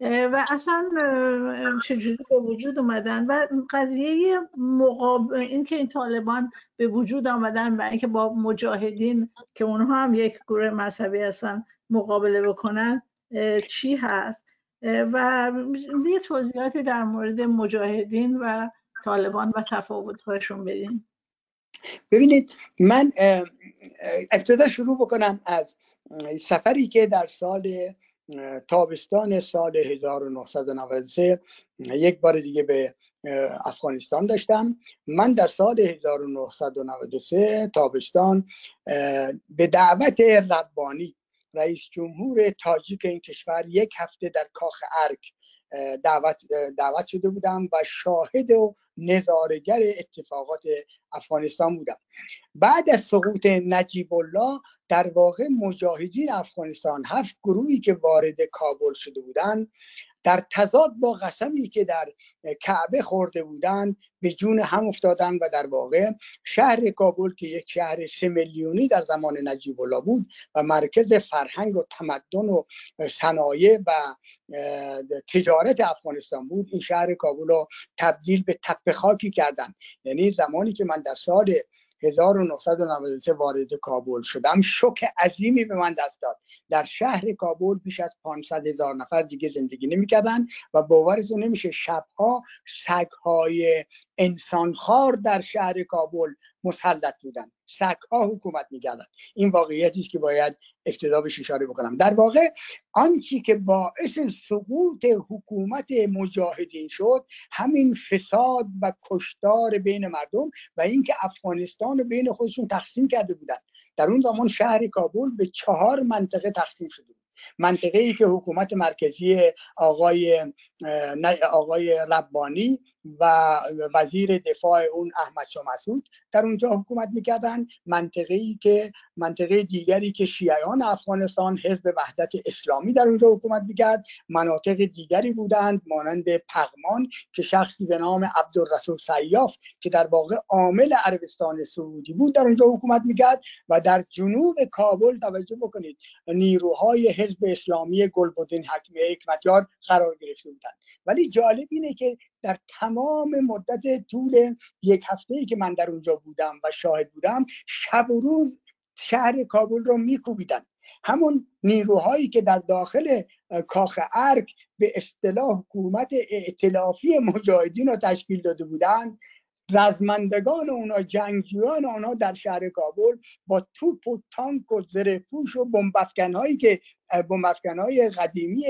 و اصلا چجوری به وجود اومدن و قضیه مقاب... اینکه این طالبان به وجود آمدن و اینکه با مجاهدین که اونها هم یک گروه مذهبی هستن مقابله بکنن چی هست؟ و یه توضیحاتی در مورد مجاهدین و طالبان و تفاوتهاشون بدین. ببینید من ابتدا شروع بکنم از سفری که در سال تابستان سال 1993 یک بار دیگه به افغانستان داشتم. من در سال 1993 تابستان به دعوت ربانی رئیس جمهور تاجیک این کشور یک هفته در کاخ ارک دعوت, دعوت شده بودم و شاهد و نظارگر اتفاقات افغانستان بودم. بعد از سقوط نجیب الله در واقع مجاهدین افغانستان هفت گروهی که وارد کابل شده بودند در تضاد با قسمی که در کعبه خورده بودند به جون هم افتادن و در واقع شهر کابل که یک شهر سه میلیونی در زمان نجیب الله بود و مرکز فرهنگ و تمدن و صنایع و تجارت افغانستان بود این شهر کابل رو تبدیل به تپه خاکی کردن. یعنی زمانی که من در سال 1993 وارد کابل شدم. شوک عظیمی به من دست داد. در شهر کابل بیش از 500 هزار نفر دیگه زندگی نمی‌کردن و باورتون نمیشه شبها سگهای انسانخوار در شهر کابل مسلط بودن. سگها حکومت می‌کردن. این واقعیتی است که باید ابتدا بهش اشاره بکنم. در واقع آنچه که باعث سقوط حکومت مجاهدین شد همین فساد و کشتار بین مردم و اینکه افغانستان رو بین خودشون تقسیم کرده بودن. در اون زمان شهر کابل به چهار منطقه تقسیم شده بود. منطقه ای که حکومت مرکزی آقای آقای ربانی و وزیر دفاع اون احمد شاه مسعود. در اونجا حکومت می‌کردن. منطقه ای که منطقه دیگری که شیعیان افغانستان حزب وحدت اسلامی در اونجا حکومت می‌کرد. مناطق دیگری بودند مانند پغمان که شخصی به نام عبدالرسول سیاف که در واقع عامل عربستان سعودی بود در اونجا حکومت می‌کرد و در جنوب کابل توجه بکنید نیروهای حزب اسلامی گلبدین حکمه حکمتیار قرار گرفته بودند ولی جالب اینه که در تمام مدت طول یک هفته ای که من در اونجا بودم و شاهد بودم شب و روز شهر کابل رو میکوبیدن. همون نیروهایی که در داخل کاخ ارک به اصطلاح حکومت ائتلافی مجاهدین رو تشکیل داده بودند رزمندگان اونا جنگجویان اونا در شهر کابل با توپ و تانک و زرفوش و بمبافکن هایی که بمبافکن های قدیمی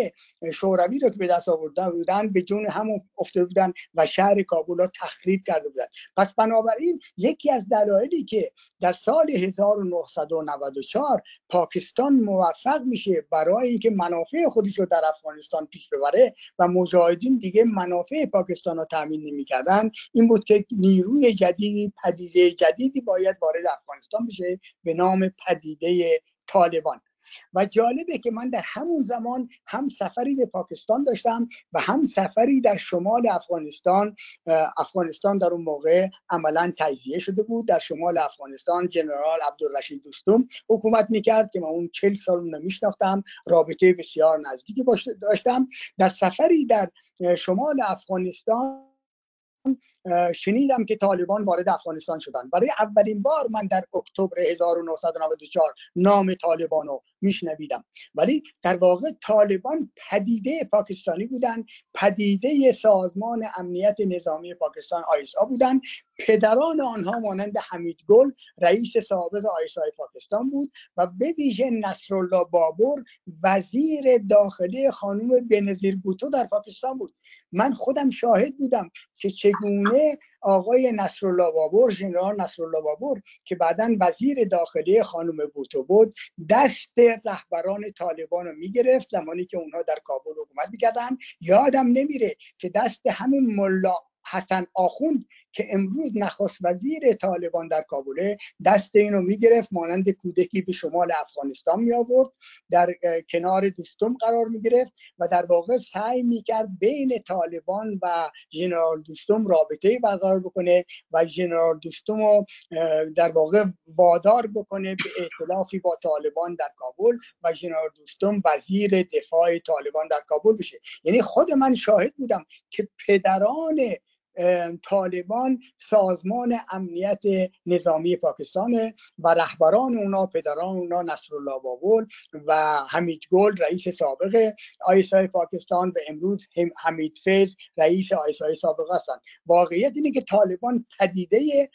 شوروی رو که به دست آورده بودن به جون هم افتاده بودن و شهر کابل رو تخریب کرده بودن. پس بنابراین یکی از دلایلی که در سال 1994 پاکستان موفق میشه برای اینکه منافع خودش رو در افغانستان پیش ببره و مجاهدین دیگه منافع پاکستان رو تامین نمی‌کردن این بود که نیروی جدیدی پدیده جدیدی باید وارد افغانستان بشه به نام پدیده طالبان. و جالبه که من در همون زمان هم سفری به پاکستان داشتم و هم سفری در شمال افغانستان افغانستان در اون موقع عملا تجزیه شده بود. در شمال افغانستان جنرال عبدالرشید دوستم حکومت می‌کرد که من اون چل سال نمیشناختم رابطه بسیار نزدیکی داشتم. در سفری در شمال افغانستان شنیدم که طالبان وارد افغانستان شدن. برای اولین بار من در اکتبر 1994 نام طالبان رو میشنویدم. ولی در واقع طالبان پدیده پاکستانی بودن پدیده سازمان امنیت نظامی پاکستان آیسا بودن. پدران آنها مانند حمید گل رئیس سابق آیسای پاکستان بود و به ویژه نصرالله بابر وزیر داخلی خانم بنظیر بوتو در پاکستان بود. من خودم شاهد بودم که چگونه آقای نصرالله بابر ژنرال نصرالله بابر که بعدا وزیر داخلی خانم بوتو بود دست رهبران طالبان رو می‌گرفت زمانی که اونها در کابل حکومت می‌کردن. یادم نمیره که دست همین ملا حسن آخوند که امروز نخست وزیر طالبان در کابله دست اینو می‌گرفت مانند کودکی به شمال افغانستان می آورد در کنار دوستم قرار می گرفت و در واقع سعی می کرد بین طالبان و ژنرال دوستم رابطه برقرار بکنه و ژنرال دوستم رو در واقع وادار بکنه به اعتلافی با طالبان در کابل و ژنرال دوستم وزیر دفاع طالبان در کابل بشه. یعنی خود من شاهد بودم که پدران طالبان سازمان امنیت نظامی پاکستان و رهبران اونا پدران اونا نصرالله بابول و حمید گل رئیس سابق آیسای پاکستان و امروز حمید فیض رئیس آیسای سابق هستند واقعیت اینه که طالبان پدیده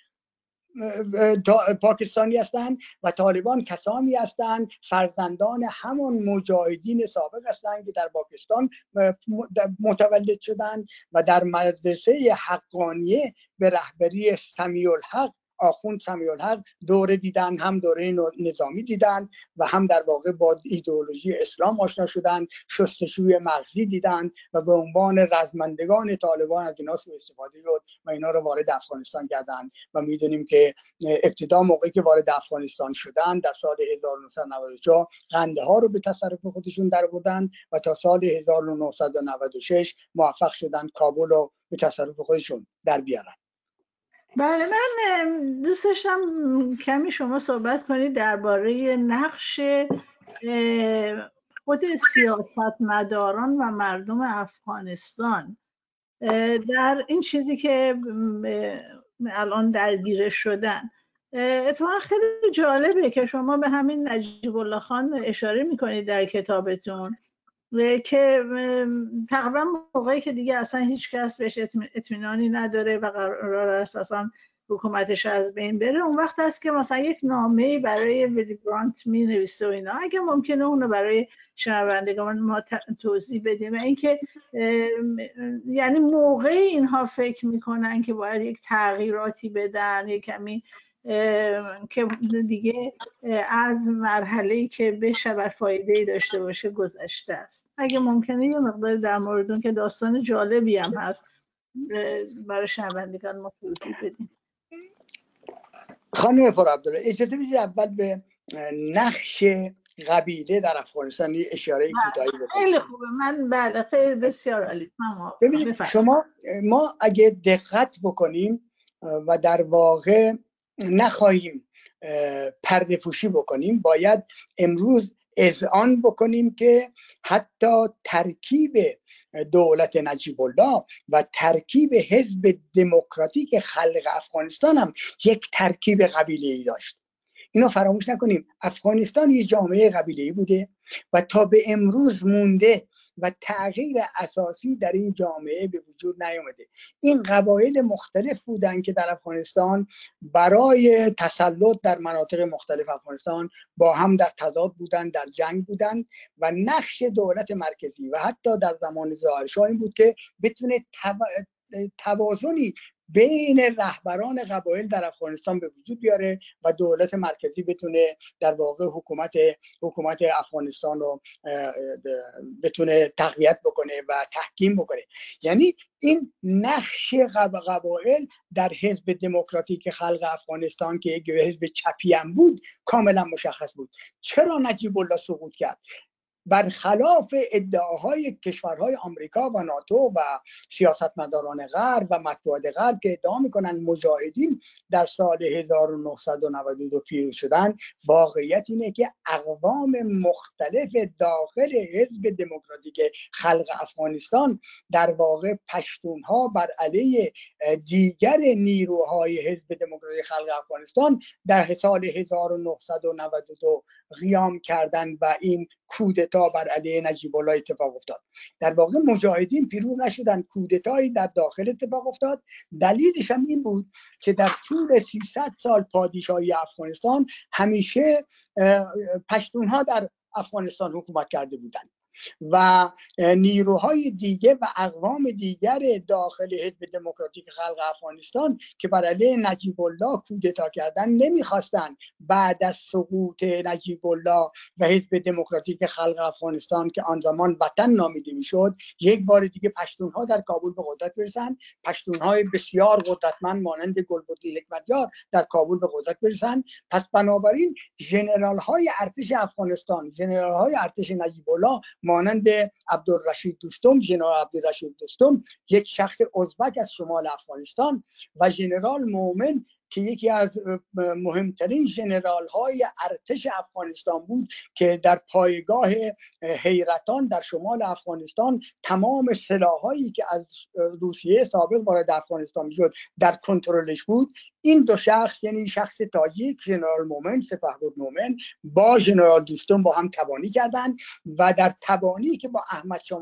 پاکستانی هستند و طالبان کسانی هستند فرزندان همون مجاهدین سابق هستند که در پاکستان متولد شدند و در مدرسه حقانیه به رهبری سمیع الحق آخوند سمیع الحق دوره دیدن هم دوره نظامی دیدن و هم در واقع با ایدئولوژی اسلام آشنا شدن شستشوی مغزی دیدن و به عنوان رزمندگان طالبان از اینا سو استفاده شد و اینا رو وارد افغانستان کردن و می‌دونیم که ابتدا موقعی که وارد افغانستان شدن در سال 1994 قنده ها رو به تصرف خودشون در بودن و تا سال 1996 موفق شدن کابل رو به تصرف خودشون در بیارن. بله من دوست داشتم کمی شما صحبت کنید درباره نقش خود سیاستمداران و مردم افغانستان. در این چیزی که الان درگیره شدن. اتفاقا خیلی جالبه که شما به همین نجیب الله خان اشاره می‌کنید در کتابتون. که تقریبا موقعی که دیگه اصلا هیچ کس بهش اطمینانی نداره و قرار است اصلا حکومتش از بین بره اون وقت هست که مثلا یک نامه برای ویلی برانت می نویسه و اینا. اگه ممکنه اونو برای شنوندگان ما توضیح بدیم اینکه یعنی موقع اینها فکر می‌کنن که باید یک تغییراتی بدن یک کمی که دیگه از مرحله ای که بشود فایده ای داشته باشه گذشته است. اگه ممکنه یه مقدار در مورد اون که داستان جالبی هم هست برای شنوندگان ما توضیح بدیم خانم پر عبدالله اجازه بدید اول به نقش قبیله در افغانستان اشاره بله، کوتاهی بکنم. خیلی خوبه. من بله خیلی بسیار عالی. ببینید شما ما اگه دقت بکنیم و در واقع نخواهیم پرده پوشی بکنیم. باید امروز اذعان بکنیم که حتی ترکیب دولت نجیب الله و ترکیب حزب دموکراتیک خلق افغانستان هم یک ترکیب قبیله ای داشت. اینو فراموش نکنیم. افغانستان یک جامعه قبیله ای بوده و تا به امروز مونده و تغییر اساسی در این جامعه به وجود نیامده. این قبایل مختلف بودند که در افغانستان برای تسلط در مناطق مختلف افغانستان با هم در تضاد بودند در جنگ بودند و نقش دولت مرکزی و حتی در زمان ظاهرشاه این بود که بتونه توازنی بین رهبران قبایل در افغانستان به وجود بیاره و دولت مرکزی بتونه در واقع حکومت حکومت افغانستان رو بتونه تقویت بکنه و تحکیم بکنه. یعنی این نقش قبایل در حزب دموکراتیک خلق افغانستان که یک حزب چپی بود کاملا مشخص بود. چرا نجیب الله سقوط کرد؟ برخلاف ادعاهای کشورهای آمریکا و ناتو و سیاستمداران غرب و مطبوعات غرب که ادعا می‌کنن مجاهدین در سال 1992 پیروز شدن واقعیت اینه که اقوام مختلف داخل حزب دموکراتیک خلق افغانستان در واقع پشتون ها بر علیه دیگر نیروهای حزب دموکراتیک خلق افغانستان در سال 1992 قیام کردن و این کودتا بر علیه نجیب الله اتفاق افتاد. در واقع مجاهدین پیروز نشدن کودتایی در داخل اتفاق افتاد. دلیلش هم این بود که در طول 300 سال پادشاهی افغانستان همیشه پشتون ها در افغانستان حکومت کرده بودند. و نیروهای دیگه و اقوام دیگر داخل حزب دموکراتیک خلق افغانستان که بر علیه نجیب الله کودتا کردن نمی‌خواستند بعد از سقوط نجیب الله و حزب دموکراتیک خلق افغانستان که آن زمان وطن نامیده می‌شد یک بار دیگه پشتون ها در کابل به قدرت برسند. پشتون های بسیار قدرتمند مانند گلبدی حکمتیار در کابل به قدرت برسند. پس بنابراین ژنرال های ارتش افغانستان ژنرال های ارتش نجیب الله مانند عبدالرشید دوستم ژنرال عبدالرشید دوستم یک شخص ازبک از شمال افغانستان و ژنرال مومن که یکی از مهمترین جنرال های ارتش افغانستان بود که در پایگاه حیرتان در شمال افغانستان تمام سلاحهایی که از روسیه سابق وارد افغانستان می‌شد در کنترلش بود. این دو شخص یعنی شخص تاجیک ژنرال مومن سپهبد مومن با ژنرال دوستون با هم تبانی کردند و در تبانی که با احمد شاه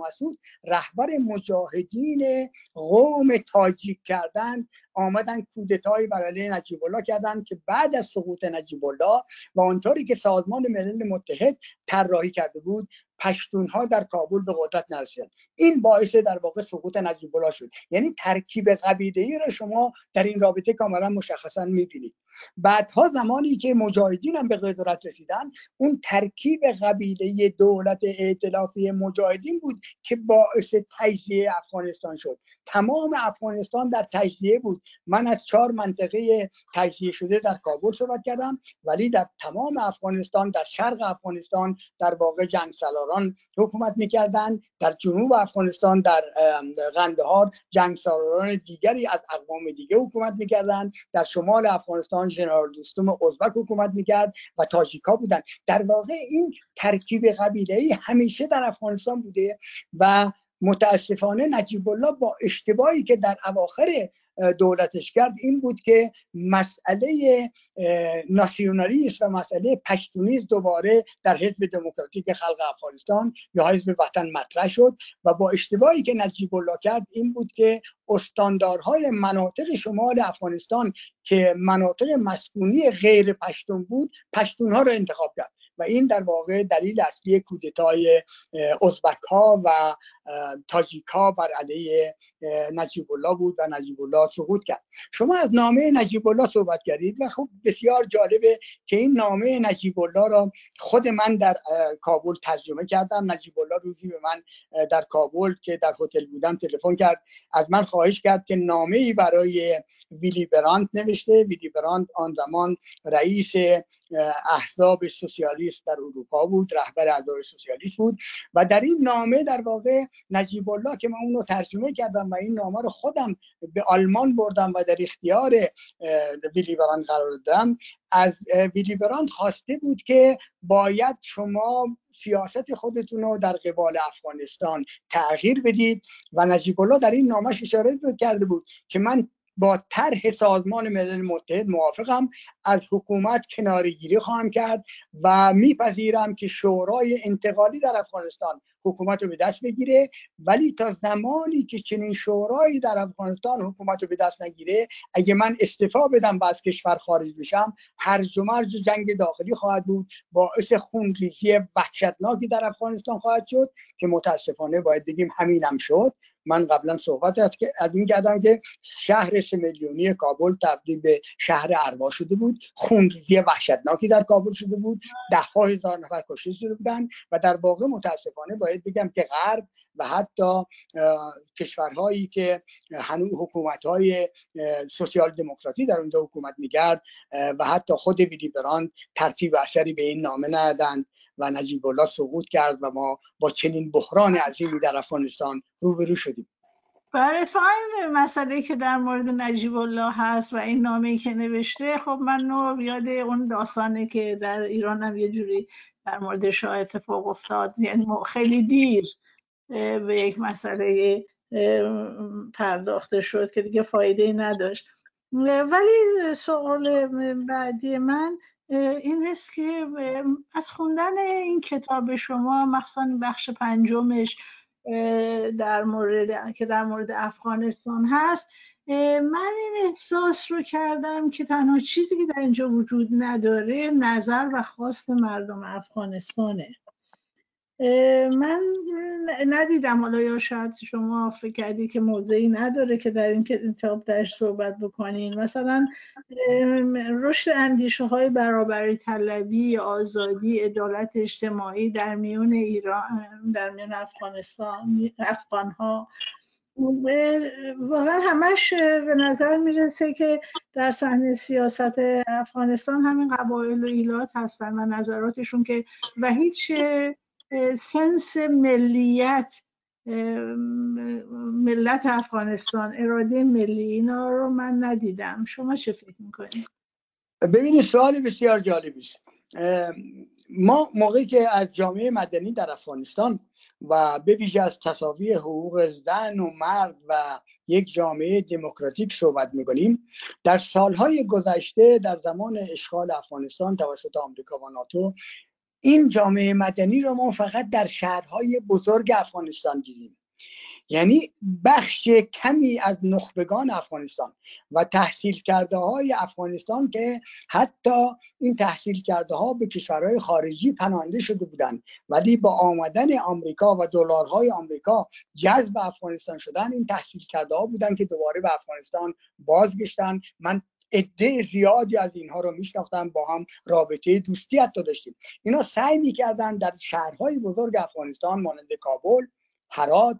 رهبر مجاهدین قوم تاجیک کردند آمدن کودتایی بر علیه نجیب الله کردند که بعد از سقوط نجیب الله و آنطوری که سازمان ملل متحد طراحی کرده بود پشتون ها در کابل به قدرت نرسیدن این باعث در واقع سقوط نجیب الله شد. یعنی ترکیب قبیله ای را شما در این رابطه کاملا مشخصا می‌بینید. بعدها زمانی که مجاهدین هم به قدرت رسیدن اون ترکیب قبیله دولت ائتلافی مجاهدین بود که باعث تجزیه افغانستان شد. تمام افغانستان در تجزیه بود. من از چهار منطقه تجزیه شده در کابل صحبت کردم ولی در تمام افغانستان در شرق افغانستان در واقع جنگ سالاران حکومت می‌کردند در جنوب افغانستان در قندهار جنگ سالاران دیگری از اقوام دیگه حکومت می‌کردند. در شمال افغانستان ژنرال دوستم ازبک حکومت می‌کرد و تاجیکا بودن در واقع این ترکیب قبیله ای همیشه در افغانستان بوده و متاسفانه نجیب الله با اشتباهی که در اواخر دولتش کرد این بود که مسئله ناسیونالیسم و مسئله پشتونیز دوباره در حزب دموکراتیک خلق افغانستان یا حزب وطن مطرح شد و با اشتباهی که نجیب الله کرد این بود که استاندارهای مناطق شمال افغانستان که مناطق مسکونی غیر پشتون بود پشتون ها رو انتخاب کرد. و این در واقع دلیل اصلی کودتای ازبک ها و تاجیک ها بر علیه نجیب الله بود و نجیب الله سقوط کرد. شما از نامه نجیب الله صحبت کردید و خب بسیار جالبه که این نامه نجیب الله را خود من در کابل ترجمه کردم. نجیب الله روزی به من در کابل که در هتل بودم تلفن کرد. از من خواهش کرد که نامه ای برای ویلی برانت نوشته. ویلی برانت آن زمان رئیس احزاب سوسیالیست در اروپا بود رهبر احزاب سوسیالیست بود و در این نامه در واقع نجیب الله که من اونو ترجمه کردم و این نامه رو خودم به آلمان بردم و در اختیار ویلی برانت قرار دادم از ویلی برانت خواسته بود که باید شما سیاست خودتون رو در قبال افغانستان تغییر بدید و نجیب الله در این نامش اشاره کرده بود که من با طرح سازمان ملل متحد موافقم از حکومت کنارگیری خواهم کرد و میپذیرم که شورای انتقالی در افغانستان حکومت رو به دست بگیره. ولی تا زمانی که چنین شورایی در افغانستان حکومت رو به دست نگیره اگه من استفا بدم و از کشور خارج بشم هرج و جنگ داخلی خواهد بود باعث خونریزی وحشتناکی در افغانستان خواهد شد که متاسفانه باید بگیم همینم شد. من قبلا صحبت از این کردم که شهر سه میلیونی کابل تبدیل به شهر اروا شده بود. خونریزی وحشتناکی در کابل شده بود. ده ها هزار نفر کشته شده بودن و در واقع متاسفانه باید بگم که غرب و حتی کشورهایی که هنوز حکومت های سوسیال دموکراتی در اونجا حکومت می‌کرد و حتی خود ویلی بران ترتیب اثری به این نامه ندادند. و نجیب الله سقوط کرد و ما با چنین بحران عظیمی در افغانستان روبرو شدیم. برای این مسئله که در مورد نجیب الله هست و این نامه که نوشته خب من نو یاد اون داستانه که در ایران هم یه جوری در مورد شاه اتفاق افتاد. یعنی خیلی دیر به یک مسئله پرداخته شد که دیگه فایده نداشت. ولی سوال بعدی من این است که از خوندن این کتاب شما مخصوصا بخش پنجمش در مورد که در مورد افغانستان هست من این احساس رو کردم که تنها چیزی که در اینجا وجود نداره نظر و خواست مردم افغانستانه. من ندیدم حالا یا شاید شما فکر کردی که موضعی نداره که در این کتاب درش صحبت بکنین. مثلا رشد اندیشه های برابری طلبی آزادی عدالت اجتماعی در میون ایران در میون افغانستان افغان ها واقعا همش به نظر می‌رسه که در صحنه سیاست افغانستان همین قبایل و ایلات هستن و نظراتشون که و هیچ سنس ملیت ملت افغانستان اراده ملی اینا رو من ندیدم. شما چه فکر می‌کنید؟ ببینید سوال بسیار جالبی است. ما موقعی که از جامعه مدنی در افغانستان و به ویژه از تصاوی حقوق زن و مرد و یک جامعه دموکراتیک صحبت می‌کنیم در سالهای گذشته در زمان اشغال افغانستان توسط آمریکا و ناتو این جامعه مدنی رو ما فقط در شهرهای بزرگ افغانستان دیدیم. یعنی بخش کمی از نخبگان افغانستان و تحصیل کرده های افغانستان که حتی این تحصیل کرده ها به کشورهای خارجی پناهنده شده بودند ولی با آمدن آمریکا و دلارهای آمریکا جذب افغانستان شدن این تحصیل کرده ها بودن که دوباره به افغانستان بازگشتن من عده زیادی از اینها رو میشناختم با هم رابطه دوستی حتی داشتیم. اینا سعی می‌کردن در شهرهای بزرگ افغانستان مانند کابل هرات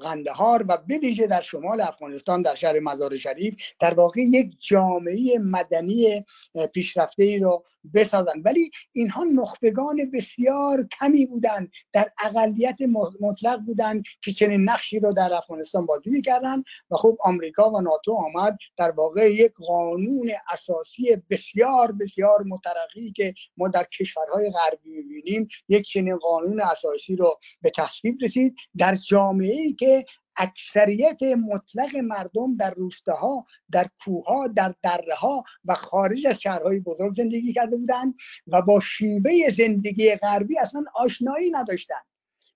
غندهار و به در شمال افغانستان در شهر مزار شریف در واقع یک جامعه مدنی پیشرفته ای رو بسازند ولی اینها نخبگان بسیار کمی بودند در اقلیت مطلق بودند که چنین نقشی رو در افغانستان بازی می‌کردن و خب آمریکا و ناتو آمد در واقع یک قانون اساسی بسیار بسیار مترقی که ما در کشورهای غربی می‌بینیم یک چنین قانون اساسی رو به تصویب رسید. در جامعه ای که اکثریت مطلق مردم در روستاها در کوهها در دره ها و خارج از شهرهای بزرگ زندگی کرده بودند و با شیوه زندگی غربی اصلا آشنایی نداشتند.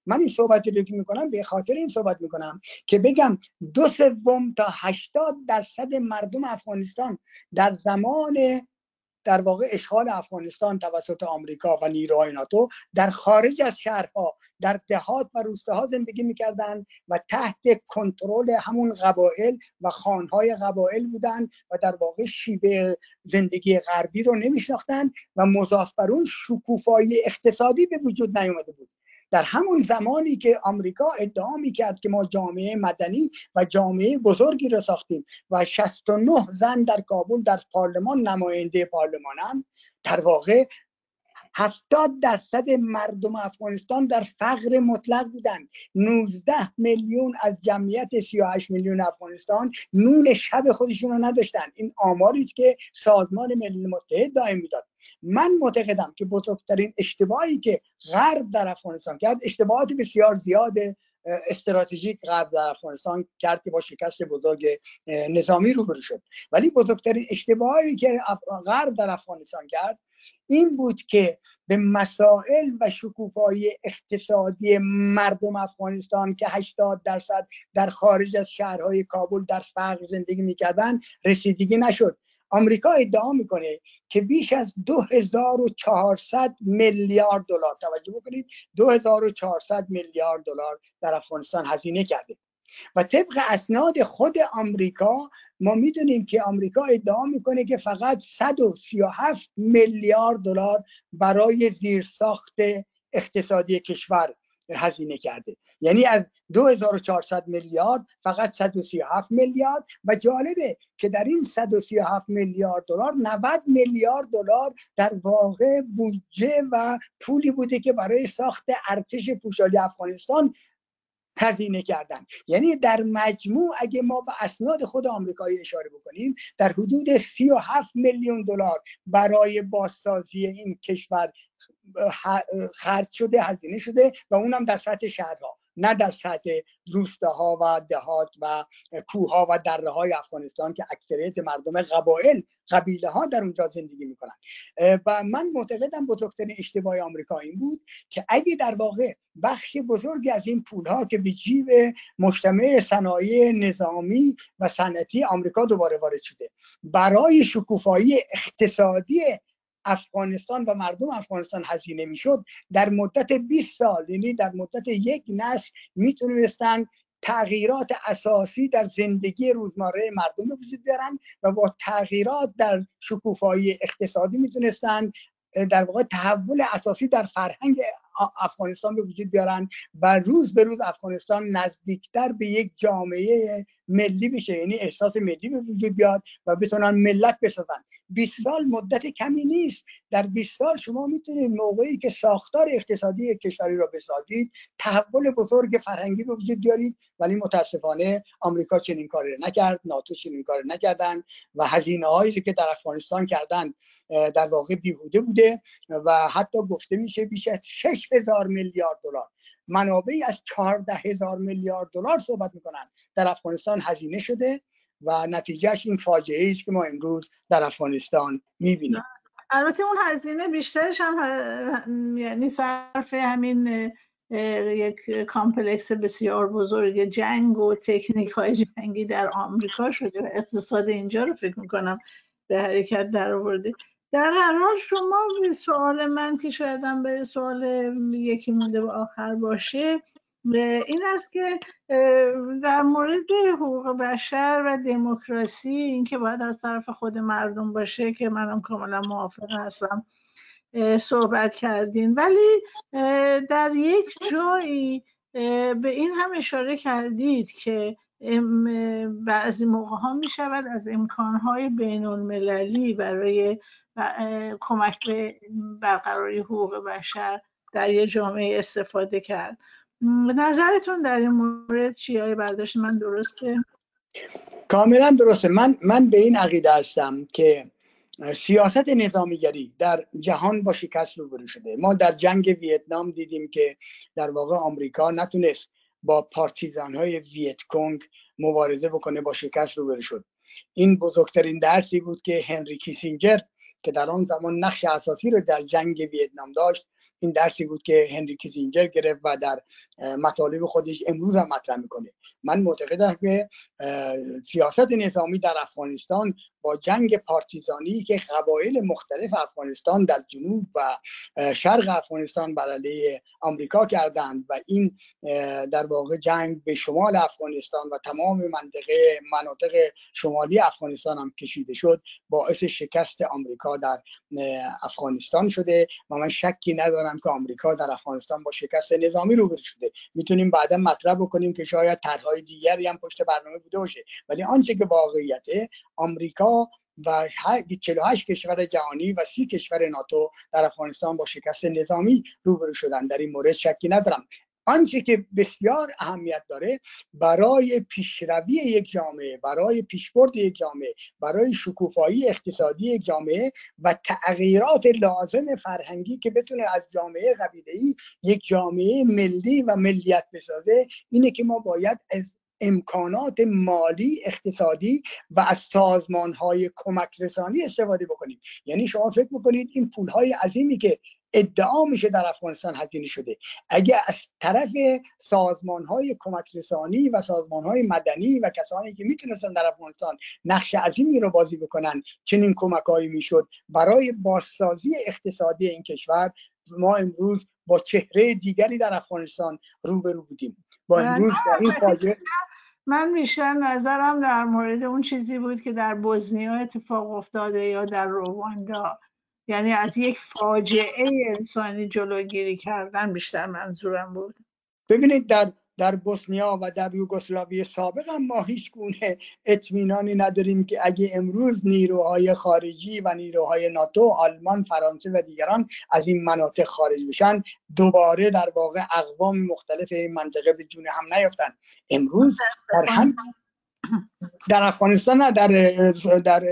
من این صحبتی رو که می‌کنم به خاطر این صحبت می‌کنم که بگم دو سوم تا هشتاد درصد مردم افغانستان در زمان در واقع اشغال افغانستان توسط آمریکا و نیروهای ناتو در خارج از شهرها در دهات و روستاها زندگی می‌کردند و تحت کنترل همون قبایل و خانهای قبایل بودند و در واقع شیبه زندگی غربی رو نمیشناختند و مضاف بر اون شکوفایی اقتصادی به وجود نیومده بود. در همون زمانی که آمریکا ادعا می‌کرد که ما جامعه مدنی و جامعه بزرگی را ساختیم و 69 زن در کابل در پارلمان نماینده پارلمانند در واقع هفتاد درصد مردم افغانستان در فقر مطلق بودند. 19 میلیون از جمعیت 38 میلیون افغانستان نون شب خودشون رو نداشتن. این آماری است که سازمان ملل متحد دائم می‌داد. من معتقدم که بزرگترین اشتباهی که غرب در افغانستان کرد اشتباهات بسیار زیاد استراتژیک غرب در افغانستان کرد که با شکست بزرگ نظامی روبرو شد. ولی بزرگترین اشتباهی که غرب در افغانستان کرد این بود که به مسائل و شکوفایی اقتصادی مردم افغانستان که 80 درصد در خارج از شهرهای کابل در فقر زندگی می‌کردن رسیدگی نشد. آمریکا ادعا می‌کنه که بیش از 2400 میلیارد دلار توجه بکنید 2400 میلیارد دلار در افغانستان هزینه کرده. و طبق اسناد خود آمریکا ما می‌دونیم که آمریکا ادعا می‌کنه که فقط 137 میلیارد دلار برای زیرساخت اقتصادی کشور هزینه کرده. یعنی از 2400 میلیارد فقط 137 میلیارد و جالبه که در این 137 میلیارد دلار 90 میلیارد دلار در واقع بودجه و پولی بوده که برای ساخت ارتش پوشالی افغانستان هزینه کردن. یعنی در مجموع اگه ما به اسناد خود آمریکایی اشاره بکنیم در حدود 37 میلیون دلار برای بازسازی این کشور خرج شده هزینه شده و اونم در سطح شهرها. نه در سطح روستاها و دهات و کوه و دره های افغانستان که اکثریت مردم قبایل قبیله ها در اونجا زندگی می‌کنن. و من معتقدم بزرگترین اشتباه آمریکا این بود که اگه در واقع بخش بزرگی از این پول ها که به جیب مجتمع صنایع نظامی و صنعتی آمریکا دوباره وارد شده برای شکوفایی اقتصادی افغانستان و مردم افغانستان هزینه می‌شد در مدت 20 سال یعنی در مدت یک نسل می‌تونستن تغییرات اساسی در زندگی روزمره مردم به وجود بیارن و با تغییرات در شکوفایی اقتصادی می‌تونستن در واقع تحول اساسی در فرهنگ افغانستان به وجود بیارن و روز به روز افغانستان نزدیکتر به یک جامعه ملی بشه یعنی احساس ملی به وجود بیاد و بتونن ملت بسازن. 20 سال مدت کمی نیست. در 20 سال شما می‌تونید موقعی که ساختار اقتصادی کشوری را بسازید تحول بزرگ فرهنگی به وجود بیارید ولی متاسفانه آمریکا چنین کاری نکرد ناتو چنین کاری نکردن و هزینه هایی که در افغانستان کردن در واقع بیهوده بوده و حتی گفته میشه بیش از 6 هزار میلیارد دلار. منابعی از 14 هزار میلیارد دلار صحبت می‌کنن. در افغانستان هزینه شده. و نتیجهش این فاجعه است که ما امروز در افغانستان می‌بینیم. البته اون هزینه بیشترش هم یعنی صرف همین یک complex بسیار بزرگ جنگ و تکنیک های جنگی در آمریکا شده و اقتصاد اینجا رو فکر می‌کنم به حرکت در آورده در هر حال شما سوال من که شایدم به سوال یکی مونده به آخر باشه این است که در مورد حقوق بشر و دموکراسی اینکه باید از طرف خود مردم باشه که منم کاملا موافق هستم صحبت کردین. ولی در یک جایی به این هم اشاره کردید که بعضی موقع ها می شود از امکانهای بین المللی برای کمک به برقراری حقوق بشر در یه جامعه استفاده کرد. نظرتون در این مورد چیه برداشت من درسته؟ کاملا درسته. من من به این عقیده هستم که سیاست نظامیگری در جهان با شکست روبرو شده. ما در جنگ ویتنام دیدیم که در واقع آمریکا نتونست با پارتیزان های ویت کنگ مبارزه بکنه با شکست روبرو شد. این بزرگترین درسی بود که هنری کیسینجر که در آن زمان نقش اساسی رو در جنگ ویتنام داشت این درسی بود که هنری کیسینجر گرفت و در مطالب خودش امروز هم مطرح می‌کنه. من معتقدم که سیاست نظامی در افغانستان با جنگ پارتیزانی که قبایل مختلف افغانستان در جنوب و شرق افغانستان بر علیه آمریکا کردند و این در واقع جنگ به شمال افغانستان و تمام منطقه مناطق شمالی افغانستان هم کشیده شد باعث شکست آمریکا در افغانستان شده و من شکی ندارم که آمریکا در افغانستان با شکست نظامی روبرو شده. می‌تونیم بعدا مطرح بکنیم که شاید طرحهای دیگری هم پشت برنامه بوده باشه. ولی آنچه که واقعیته آمریکا و 48 کشور جهانی و 30 کشور ناتو در افغانستان با شکست نظامی روبرو شدن. در این مورد شکی ندارم. آنچه که بسیار اهمیت داره برای پیشروی یک جامعه برای پیشبرد یک جامعه برای شکوفایی اقتصادی یک جامعه و تغییرات لازم فرهنگی که بتونه از جامعه قبیله‌ای یک جامعه ملی و ملیت بسازه اینه که ما باید از امکانات مالی اقتصادی و از سازمان های کمک رسانی استفاده بکنیم. یعنی شما فکر بکنید این پول های عظیمی که ادعا میشه در افغانستان هزینه شده. اگه از طرف سازمان های کمک رسانی و سازمان های مدنی و کسانی که می‌تونستن در افغانستان نقش عظیمی رو بازی بکنن چنین کمک هایی می‌شد. برای بازسازی اقتصادی این کشور ما امروز با چهره دیگری در افغانستان روبرو بودیم. با امروز با این فاجعه من بیشتر نظرم در مورد اون چیزی بود که در بوزنیا اتفاق افتاده یا در رواندا. یعنی از یک فاجعه انسانی جلوگیری کردن بیشتر منظورم بود. ببینید در در بوسنیا و در یوگسلاوی سابق هم ما هیچ گونه اطمینانی نداریم که اگه امروز نیروهای خارجی و نیروهای ناتو آلمان فرانسه و دیگران از این مناطق خارج بشن دوباره در واقع اقوام مختلف این منطقه به جون هم نیفتن. امروز در هم در افغانستان در در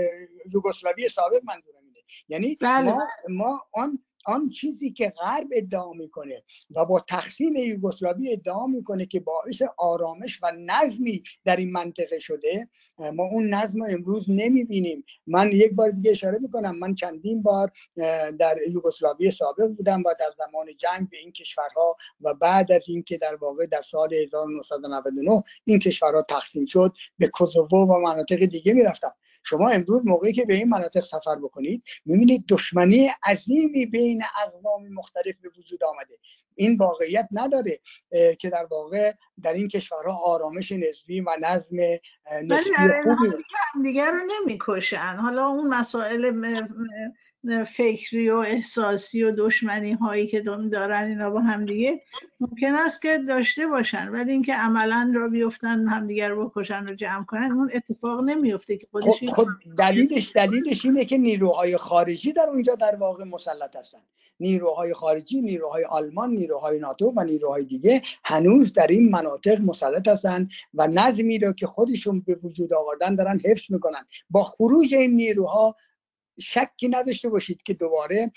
یوگسلاوی سابق منظورم یعنی بله. ما ما آن آن چیزی که غرب ادعا می‌کنه و با تقسیم یوگسلاوی ادعا می‌کنه که باعث آرامش و نظمی در این منطقه شده ما اون نظم رو امروز نمی‌بینیم من یک بار دیگه اشاره می‌کنم من چندین بار در یوگسلاوی سابق بودم و در زمان جنگ به این کشورها و بعد از اینکه در واقع در سال 1999 این کشورها تقسیم شد به کوزوو و مناطق دیگه می‌رفتم شما امروز موقعی که به این مناطق سفر بکنید می‌بینید دشمنی عظیمی بین اقوام مختلف به وجود آمده. این واقعیت نداره که در واقع در این کشورها آرامش نسبی و نظم نسبی خوبی دیگر رو نمی‌کشن. حالا اون مسائل فکری و احساسی و دشمنی هایی که دارن اینا با همدیگه ممکن است که داشته باشن. ولی اینکه عملا را بیفتن همدیگه رو بکشن و جمع کنن اون اتفاق نمیفته که خودش خب, خب دلیلش دلیلش اینه که نیروهای خارجی در اونجا در واقع مسلط هستن. نیروهای خارجی نیروهای آلمان نیروهای ناتو و نیروهای دیگه هنوز در این مناطق مسلط هستن و نظمی رو که خودشون به وجود آوردن دارن حفظ می‌کنن. با خروج این نیروها شکی نداشته باشید که دوباره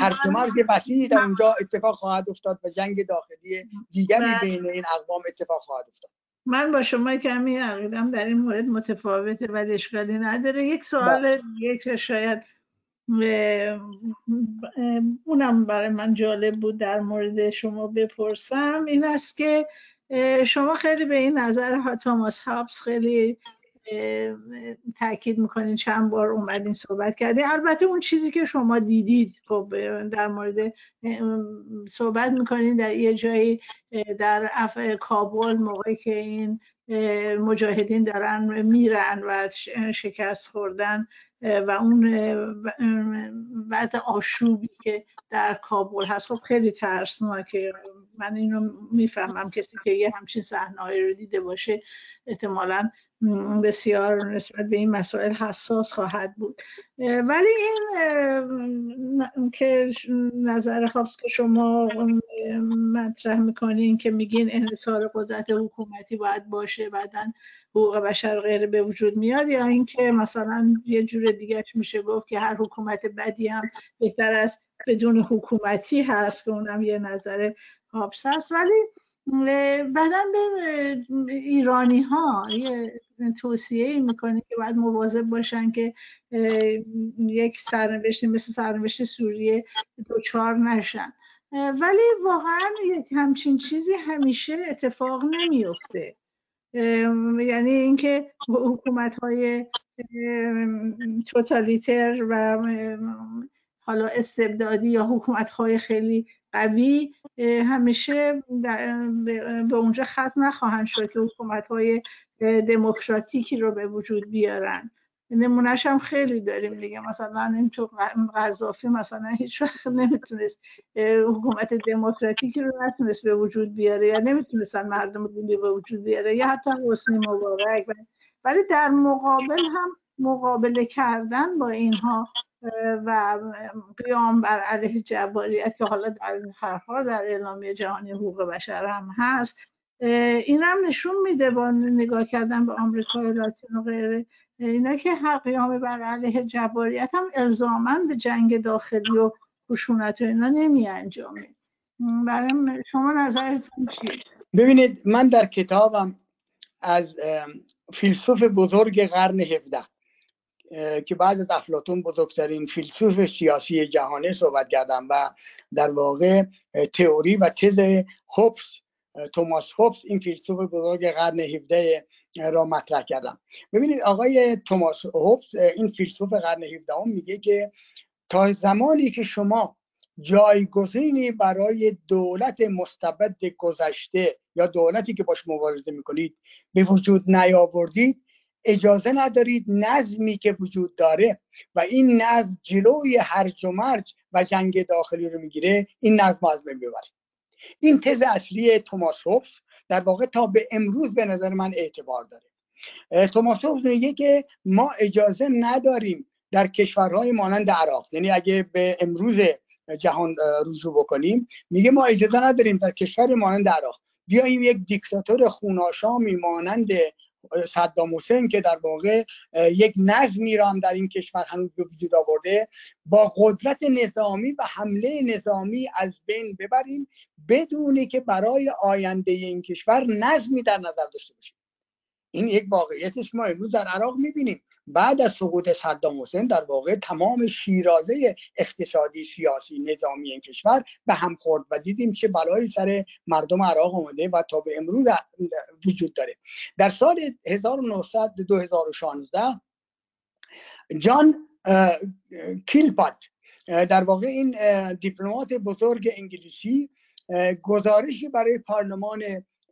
هر مرز وسیعی در اونجا اتفاق خواهد افتاد و جنگ داخلی دیگری بین این اقوام اتفاق خواهد افتاد. من با شما کمی عقیدم در این مورد متفاوته ولی اشکالی نداره. یک سوال یک شاید اونم برای من جالب بود در مورد شما بپرسم. این است که شما خیلی به این نظر تاماس هابس خیلی تاکید می‌کنین چند بار اومدین صحبت کردین. البته اون چیزی که شما دیدید خب در مورد صحبت می‌کنین در یه جایی در کابل موقعی که این مجاهدین دارن میرن و شکست خوردن. و اون وضع آشوبی که در کابل هست. خب خیلی ترسناکه. من اینو می‌فهمم. کسی که یه همچین صحنه رو دیده باشه احتمالا بسیار نسبت به این مسائل حساس خواهد بود. ولی این که نظر خواست که شما مطرح می‌کنین که میگین انحصار قدرت حکومتی باید باشه بعدا حقوق بشر غیر به وجود میاد یا اینکه مثلا یه جور دیگه میشه گفت که هر حکومت بدی هم بهتر از بدون حکومتی هست که اونم یه نظر هابس هست. ولی بعدا به ایرانی ها یه توصیه می‌کنه که باید مواظب باشن که یک سرنوشتی مثل سرنوشت سوریه دوچار نشن. ولی واقعا یک همچین چیزی همیشه اتفاق نمیفته یعنی اینکه حکومت های توتالیتر و حالا استبدادی یا حکومت های خیلی قوی همیشه به اونجا ختم نخواهند شد که حکومت های دموکراتیکی رو به وجود بیارن. نمونهش هم خیلی داریم دیگه. مثلا این تو قذافی مثلا هیچ وقت نمی‌تونست حکومت دموکراتیکی رو نتونست به وجود بیاره یا نمی‌تونستن مردم رو به وجود بیاره یا حتی حسنی مبارک. ولی در مقابل هم مقابله کردن با اینها و قیام بر علیه جباریت که حالا در حال در اعلامیه جهانی حقوق بشر هم هست این هم نشون میده با نگاه کردن به آمریکای لاتین و غیره. اینا که هر قیام بر علیه جباریت هم الزاما به جنگ داخلی و خشونت و اینا نمی انجامه برای شما نظرتون چیه؟ ببینید من در کتابم از فیلسوف بزرگ قرن 17 که بعد از افلاتون بزرگترین فیلسوف سیاسی جهانه صحبت کردم و در واقع تئوری و تز هوبس توماس هوبس این فیلسوف بزرگ قرن 17 را مطرح کردم. ببینید آقای توماس هوبس این فیلسوف قرن 17 میگه که تا زمانی که شما جایگزینی برای دولت مستبد گذشته یا دولتی که باش مبارزه می‌کنید به وجود نیاوردید اجازه ندارید نظمی که وجود داره و این نظم جلوی هرج و مرج و جنگ داخلی رو می‌گیره این نظم از بین ببرید. این تز اصلی توماس هوبز در واقع تا به امروز به نظر من اعتبار داره. توماس هوبز میگه که ما اجازه نداریم در کشورهای مانند عراق یعنی اگه به امروز جهان رجوع بکنیم میگه ما اجازه نداریم در کشور مانند عراق بیاییم یک دیکتاتور خوناشامی مانند صدام حسین که در واقع یک نظمی را هم در این کشور هنوز به وجود آورده. با قدرت نظامی و حمله نظامی از بین ببریم بدونی که برای آینده این کشور نظمی در نظر داشته باشیم. این یک واقعیتی که ما امروز در عراق می‌بینیم. بعد از سقوط صدام حسین در واقع تمام شیرازه اقتصادی سیاسی نظامی این کشور به هم خورد و دیدیم چه بلایی سر مردم عراق آمده و تا به امروز وجود داره. در سال 1900 2016 جان کیلپات در واقع این دیپلمات بزرگ انگلیسی گزارشی برای پارلمان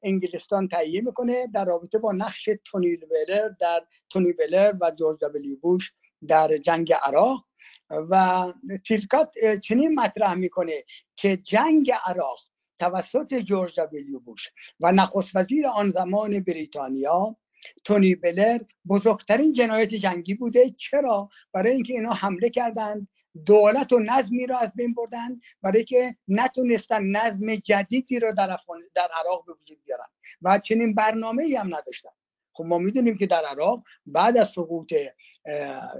انگلستان تهیه می‌کنه در رابطه با نقش تونی بلر در تونی بلر و جورج دبلیو بوش در جنگ عراق و تیلکات چنین مطرح می‌کنه که جنگ عراق توسط جورج دبلیو بوش و نخست وزیر آن زمان بریتانیا تونی بلر بزرگترین جنایت جنگی بوده. چرا؟ برای اینکه اینا حمله کردند دولت و نظمی را از بین بردن برای که نتونستن نظم جدیدی را در, در عراق به وجود بیارن. و چنین برنامه ای هم نداشتن. خب ما می‌دونیم که در عراق بعد از سقوط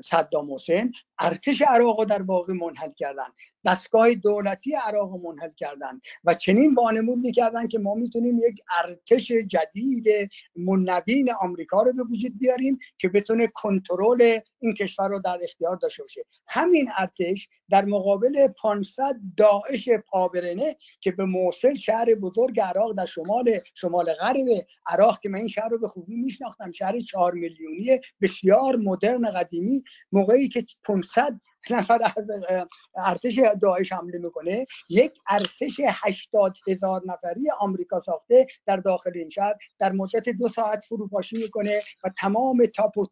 صدام حسین ارتش عراق در واقع منحل کردن. دستگاه دولتی عراق منحل کردن و چنین وانمود می‌کردن که ما می‌تونیم یک ارتش جدید منبین آمریکا رو به وجود بیاریم که بتونه کنترل این کشور رو در اختیار داشته باشه. همین ارتش در مقابل 500 داعش پابرنه که به موصل شهر بزرگ عراق در شمال شمال غرب عراق که من این شهر رو به خوبی میشناختم شهر 4 میلیونی بسیار مدرن قدیمی موقعی که 500 نفر از ارتش داعش حمله می‌کنه. یک ارتش 80 هزار نفری آمریکا ساخته در داخل این شهر در مدت دو ساعت فروپاشی می‌کنه و تمام تاپ و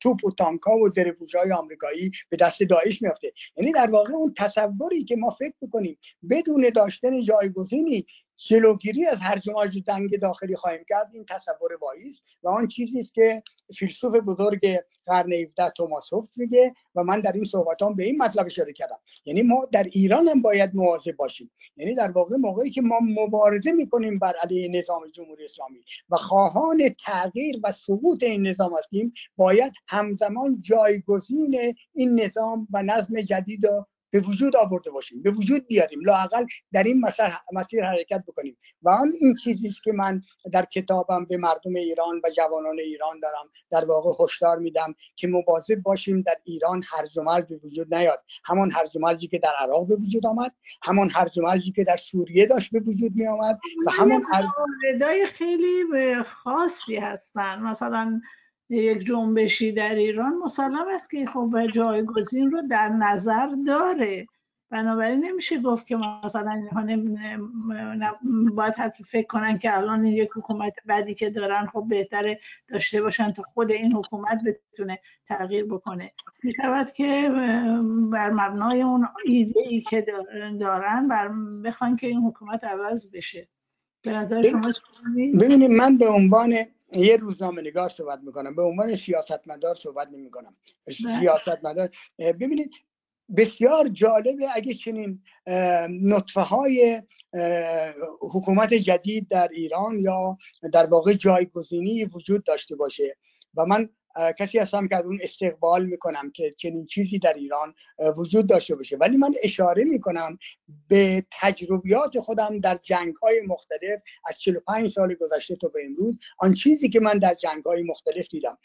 توپ و تانک ها و زرهپوش های آمریکایی به دست داعش میافته. یعنی در واقع اون تصوری که ما فکر می‌کنیم بدون داشتن جایگزینی جلوگیری از هرج و جنگ داخلی خواهیم کرد این تصور واییست. و آن چیزی است که فیلسوف بزرگ قرن 17 توماس هوبز میگه و من در این صحبتام به این مطلب اشاره کردم. یعنی ما در ایران هم باید مواظب باشیم. یعنی در واقع موقعی که ما مبارزه می‌کنیم بر علیه نظام جمهوری اسلامی و خواهان تغییر و سقوط این نظام هستیم باید همزمان جایگزین این نظام و نظم جدید به وجود آورده باشیم به وجود بیاریم لاقل در این مسیر, مسیر حرکت بکنیم. و آن این چیزی است که من در کتابم به مردم ایران و جوانان ایران دارم در واقع هشدار میدم که مواظب باشیم در ایران هرج و مرج به وجود نیاد. همان هرج و مرجی که در عراق به وجود آمد همان هرج و مرجی که در سوریه داشت به وجود می آمد و همان هر... خیلی خاصی هستن. مثلا یک جنبشی در ایران مسلم است که خب جایگزین رو در نظر داره. بنابراین نمیشه گفت که مثلا اینها باید حتی فکر کنن که الان یک حکومت بعدی که دارن خب بهتره داشته باشن تا خود این حکومت بتونه تغییر بکنه. می‌شود که بر مبنای اون ایده ای که دارن بر بخوان که این حکومت عوض بشه. به نظر شما ببینید من به عنوان یه روزنامه نگار صحبت می‌کنم. به عنوان سیاستمدار صحبت نمی کنم بله. سیاستمدار. ببینید بسیار جالبه اگه چنین نطفه های حکومت جدید در ایران یا در واقع جایگزینی وجود داشته باشه. و من کسی هستم که از اون استقبال می‌کنم که چنین چیزی در ایران وجود داشته باشه. ولی من اشاره می‌کنم به تجربیات خودم در جنگ های مختلف از 45 سال گذشته تا به امروز آن چیزی که من در جنگ های مختلف دیدم.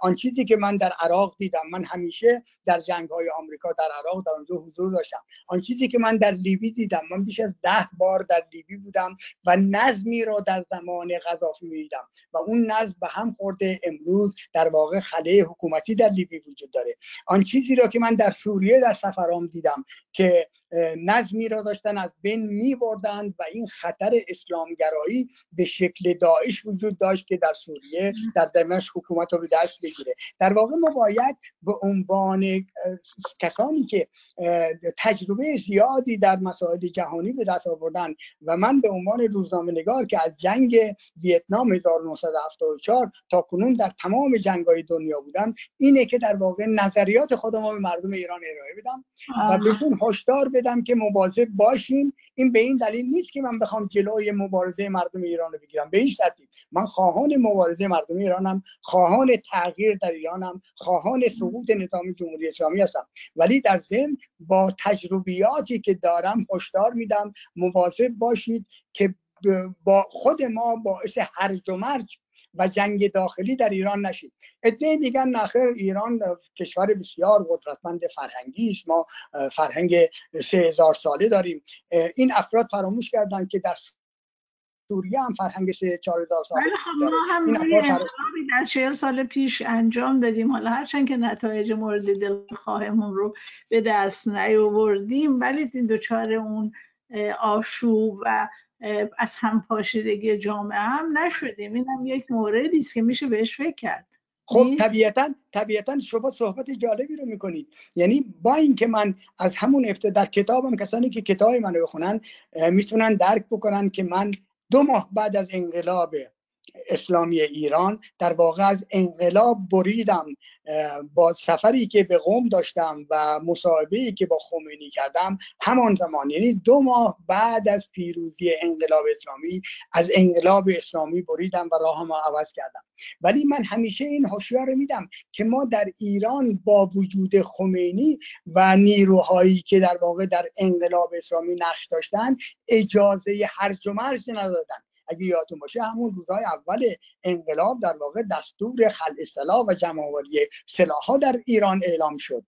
آن چیزی که من در عراق دیدم. من همیشه در جنگ های آمریکا در عراق در اونجا حضور داشتم. آن چیزی که من در لیبی دیدم. من بیش از ده بار در لیبی بودم و نظمی را در زمان غذافی می‌دیدم. و اون نظم به هم خورده امروز در واقع خله حکومتی در لیبی وجود داره. آن چیزی را که من در سوریه در سفرام دیدم که نظمی را داشتن از بین می بردند و این خطر اسلامگرایی به شکل داعش وجود داشت که در سوریه در دمشق حکومت رو به دست بگیره. در واقع ما باید به عنوان کسانی که تجربه زیادی در مسائل جهانی به دست آوردن و من به عنوان روزنامه نگار که از جنگ ویتنام 1974 تا کنون در تمام جنگ های دنیا بودم اینه که در واقع نظریات خودم به مردم ایران ارائه بدم و بهشون هشدار بدم که مواظب باشیم این به این دلیل نیست که من بخوام جلوی مبارزه مردم ایران رو بگیرم. به هیچ ترتیب. من خواهان مبارزه مردم ایرانم خواهان تغییر در ایرانم خواهان سقوط نظام جمهوری اسلامی هستم. ولی در ضمن با تجربیاتی که دارم هشدار میدم. مواظب باشید که با خود ما باعث هرج و مرج و جنگ داخلی در ایران نشید. ادعی میگن نخیر ایران کشور بسیار قدرتمند فرهنگی است. ما فرهنگ سه هزار ساله داریم. این افراد فراموش کردن که در سوریه هم فرهنگ سه چهار هزار ساله خب ما هم در چهل سال پیش انجام دادیم. حالا هرچند که نتایج مورد دلخواهمون رو به دست نیاوردیم ولی دوچار اون آشوب و از هم پاشیدگی جامعه هم نشدیم. این هم یک موردی است که میشه بهش فکر کرد. خب طبیعتا طبیعتا شما صحبت جالبی رو می‌کنید. یعنی با اینکه من از همون ابتدا در کتابم کسانی که کتاب منو بخونن می‌تونن درک بکنن که من دو ماه بعد از انقلاب اسلامی ایران در واقع از انقلاب بریدم با سفری که به قوم داشتم و مصاحبه که با خمینی کردم همان زمان. یعنی دو ماه بعد از پیروزی انقلاب اسلامی از انقلاب اسلامی بریدم و راهم عوض کردم. ولی من همیشه این هشیار میدم که ما در ایران با وجود خمینی و نیروهایی که در واقع در انقلاب اسلامی نقش داشتن اجازه هرج و مرج ندادن. اگه یادتون باشه همون روزهای اول انقلاب در واقع دستور خلع سلاح و جمعآوری سلاحها در ایران اعلام شد.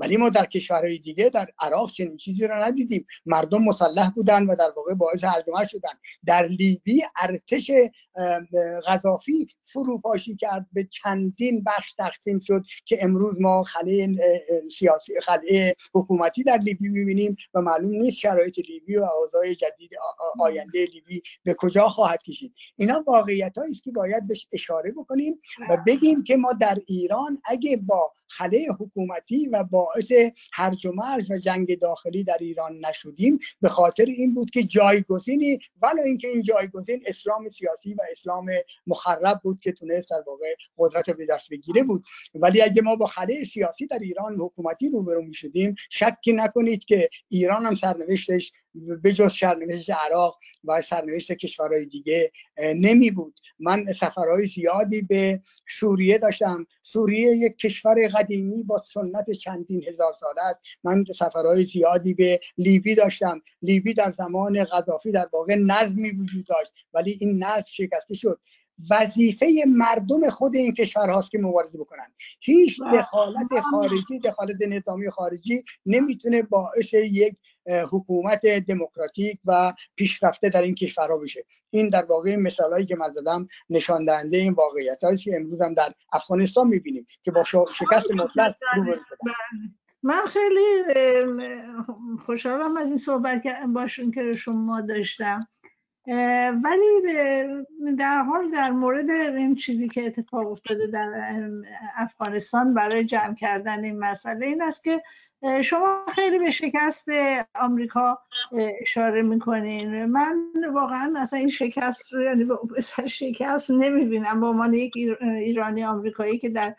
ولی ما در کشورهای دیگه در عراق چنین چیزی را ندیدیم. مردم مسلح بودن و در واقع باعث هرجمر شدن. در لیبی ارتش غذافی فروپاشی کرد به چندین بخش تقسیم شد که امروز ما خله سیاسی خله حکومتی در لیبی می‌بینیم و معلوم نیست شرایط لیبی و اوضاع جدید آینده لیبی به کجا خواهد کشید. اینا واقعیت است که باید بهش اشاره بکنیم و بگیم که ما در ایران اگه با خله حکومتی و باعث هرج و مرج و جنگ داخلی در ایران نشدیم. به خاطر این بود که جایگزینی ولی اینکه این جایگزین اسلام سیاسی و اسلام مخرب بود که تونست در واقع قدرت به دست بگیره بود. ولی اگه ما با خله سیاسی در ایران حکومتی روبرو می شدیم شکی نکنید که ایران هم سرنوشتش به جز سرنوشت عراق و سرنوشت کشورهای دیگه نمی بود. من سفرهای زیادی به سوریه داشتم. سوریه یک کشور قدیمی با سنت چندین هزار ساله است. من سفرهای زیادی به لیبی داشتم. لیبی در زمان غذافی در واقع نظمی وجود داشت ولی این نظم شکسته شد. وظیفه مردم خود این کشور هاست که مبارزه بکنن. هیچ دخالت خارجی دخالت نظامی خارجی نمی‌تونه باعث یک حکومت دموکراتیک و پیشرفته در این کشورها بشه. این در واقع مثالهایی که من زدم نشان دهنده این واقعیت هایی که امروز هم در افغانستان می‌بینیم که با شکست مطلق روبرو شدن. من خیلی خوشحالم از این صحبت باشون که شما داشتم. ولی در حال در مورد این چیزی که اتفاق افتاده در افغانستان برای جمع کردن این مسئله این است که شما خیلی به شکست آمریکا اشاره می‌کنین. من واقعا اصلا این شکست رو یعنی شکست نمی‌بینم. با عنوان یک ایرانی آمریکایی که در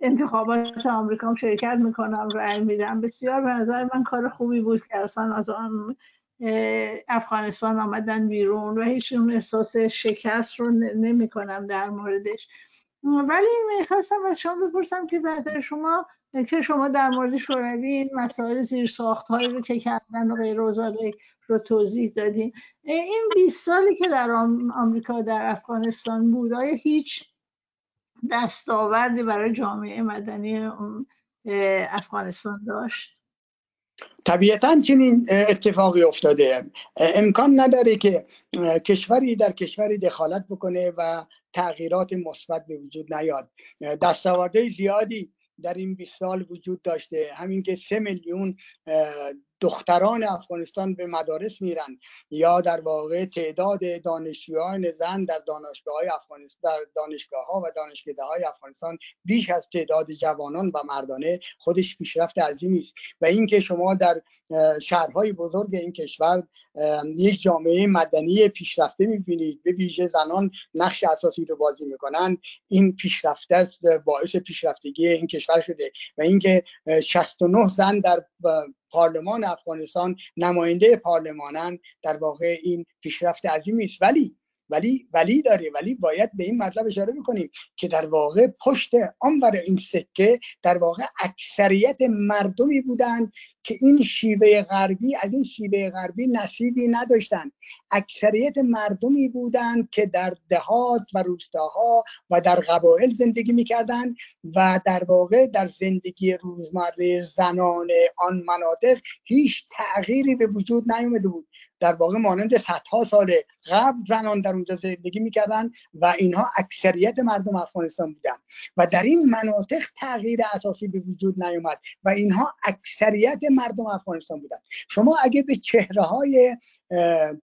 انتخابات آمریکا شرکت می‌کنم رأی میدم. بسیار به نظر من کار خوبی بود که اصلا از آن افغانستان آمدن بیرون و هیچ احساس شکست رو نمی کنم در موردش. ولی می‌خواستم از شما بپرسم که به شما که شما در مورد شوروی این مسائل زیر ساخت هایی رو که کردن و غیر رو توضیح دادین این 20 سالی که در آمریکا در افغانستان بود آیا هیچ دستاوردی برای جامعه مدنی افغانستان داشت؟ طبیعتا چنین اتفاقی افتاده. امکان نداره که کشوری در کشوری دخالت بکنه و تغییرات مثبت به وجود نیاد. دستاوردهای زیادی در این 20 سال وجود داشته. همین که سه میلیون دختران افغانستان به مدارس میرن یا در واقع تعداد دانشجویان زن در دانشگاه های افغانستان در دانشگاه ها و دانشکده های افغانستان بیش از تعداد جوانان و مردانه خودش پیشرفت عظیمی است. و اینکه شما در شهرهای بزرگ این کشور یک جامعه مدنی پیشرفته می‌بینید به ویژه زنان نقش اساسی رو بازی می‌کنن این پیشرفته باعث پیشرفتگی این کشور شده. و اینکه 69 زن در پارلمان افغانستان نماینده پارلمانن در واقع این پیشرفت عظیمی است. ولی ولی ولی داره ولی باید به این مطلب اشاره می‌کنیم که در واقع پشت آنور این سکه در واقع اکثریت مردمی بودند که این شیوه غربی از این شیوه غربی نصیبی نداشتند اکثریت مردمی بودند که در دهات و روستاها و در قبایل زندگی می‌کردند و در واقع در زندگی روزمره زنان آن مناطق هیچ تغییری به وجود نیامده بود. در واقع مانند صدها سال قبل زنان در اونجا زندگی می‌کردن و اینها اکثریت مردم افغانستان بودن. و در این مناطق تغییر اساسی به وجود نیومد و اینها اکثریت مردم افغانستان بودن. شما اگه به چهره های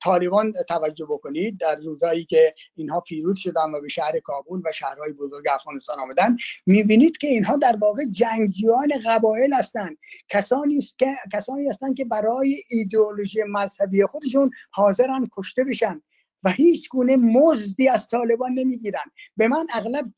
طالبان توجه بکنید در روزایی که اینها پیروز شدن و به شهر کابل و شهرهای بزرگ افغانستان آمدن می‌بینید که اینها در واقع جنگجویان قبایل هستند کسانی که کسانی هستند که برای ایدئولوژی مذهبی خودشون حاضرن کشته بشن و هیچ گونه مزدی از طالبان نمی‌گیرن. به من اغلب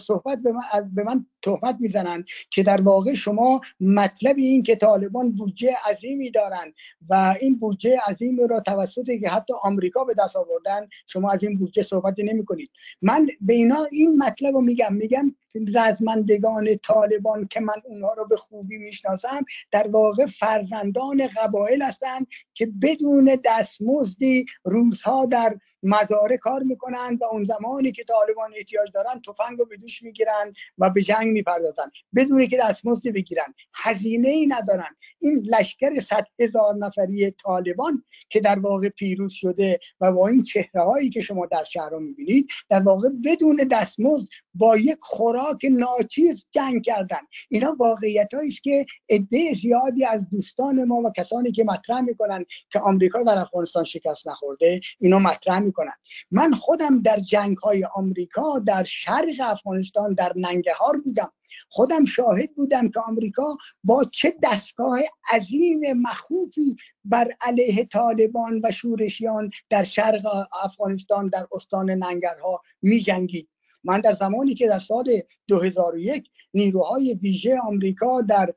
صحبت به من, به من تهمت می‌زنن که در واقع شما مطلب این که طالبان بودجه عظیمی دارند و این بودجه عظیمی را توسط که حتی آمریکا به دست آوردن شما از این بودجه صحبت نمی کنید من به اینا این مطلب رو میگم. میگم رزمندگان طالبان که من اونها رو به خوبی می‌شناسم در واقع فرزندان قبایل هستند که بدون دستمزدی روزها در مزاره کار می‌کنن و اون زمانی که طالبان احتیاج دارن تفنگ رو به دوش می‌گیرن و به جنگ می‌پردازن. بدون که دستمزدی بگیرن. هزینه ای ندارن. این لشکر صد هزار نفری طالبان که در واقع پیروز شده و با این چهره هایی که شما در شهر می‌بینید در واقع بدون دستمزد با یک خوراک ناچیز جنگ کردن. اینا واقعیت است که عده زیادی از دوستان ما و کسانی که مطرح می‌کنن که آمریکا در افغانستان شکست نخورده اینا مطرح می‌کنن. من خودم در جنگ های آمریکا در شرق افغانستان در ننگهار بودم. خودم شاهد بودم که آمریکا با چه دستگاه عظیم مخوفی بر علیه طالبان و شورشیان در شرق افغانستان در استان ننگرها می جنگید من در زمانی که در سال 2001 نیروهای ویژه آمریکا در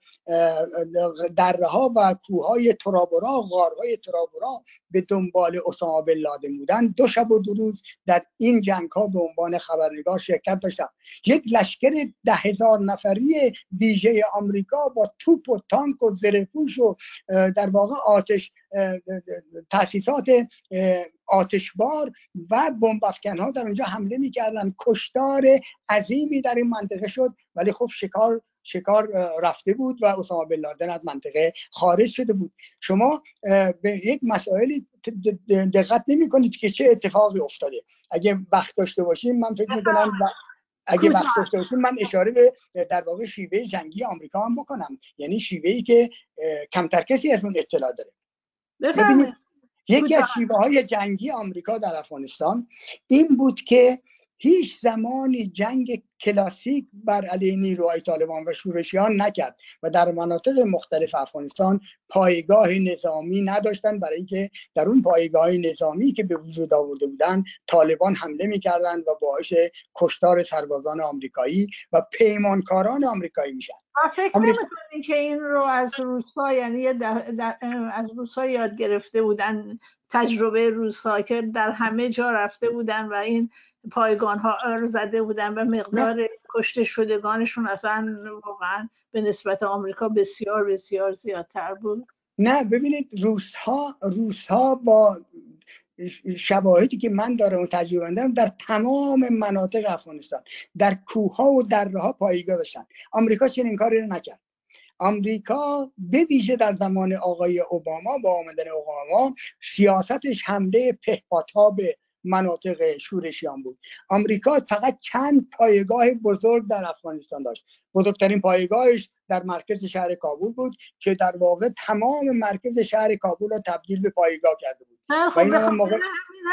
دره ها و کوههای ترابورا غارهای ترابورا به دنبال اسامه بن لادن بودن. دو شب و دو روز در این جنگ ها به عنوان خبرنگار شرکت داشتم یک لشکر ده هزار نفری ویژه آمریکا با توپ و تانک و زرهپوش و در واقع آتش تاسیسات آتشبار و بمب ها در اونجا حمله می‌کردن. کشتار عظیمی در این منطقه شد. ولی خب شکار شکار رفته بود و اسامه بن لادن از منطقه خارج شده بود. شما به یک مسائلی دقت نمی کنید که چه اتفاقی افتاده. اگه وقت داشته باشیم من فکر می‌کنم اگه وقت داشته باشیم من اشاره به در واقع شیوه جنگی آمریکا هم بکنم. یعنی شیوه ای که کمتر کسی از اون اطلاع داره. ببینید یکی از شیوه های جنگی آمریکا در افغانستان این بود که هیچ زمانی جنگ کلاسیک بر علیه نیروهای طالبان و شورشیان نکرد و در مناطق مختلف افغانستان پایگاه نظامی نداشتند. برای اینکه در اون پایگاه نظامی که به وجود آورده بودند طالبان حمله می‌کردند و باعث کشتار سربازان آمریکایی و پیمانکاران آمریکایی میشن فکر آمریکا... که این رو از روسا یعنی از روسا یاد گرفته بودن تجربه روسا که در همه جا رفته بودن و این پایگان ها ار زده بودن و مقدار کشته شدگانشون اصلا واقعا به نسبت آمریکا بسیار بسیار زیادتر بود. نه ببینید روس ها روس ها با شواهدی که من دارم و تجربه دارم در تمام مناطق افغانستان در کوه ها و دره ها پایگاه داشتن. آمریکا چنین کاری رو نکرد. آمریکا به ویژه در زمان آقای اوباما با آمدن اوباما سیاستش حمله پهپادها به مناطق شورشیان بود. آمریکا فقط چند پایگاه بزرگ در افغانستان داشت. بزرگترین پایگاهش در مرکز شهر کابل بود که در واقع تمام مرکز شهر کابل را تبدیل به پایگاه کرده بود. خب موقع...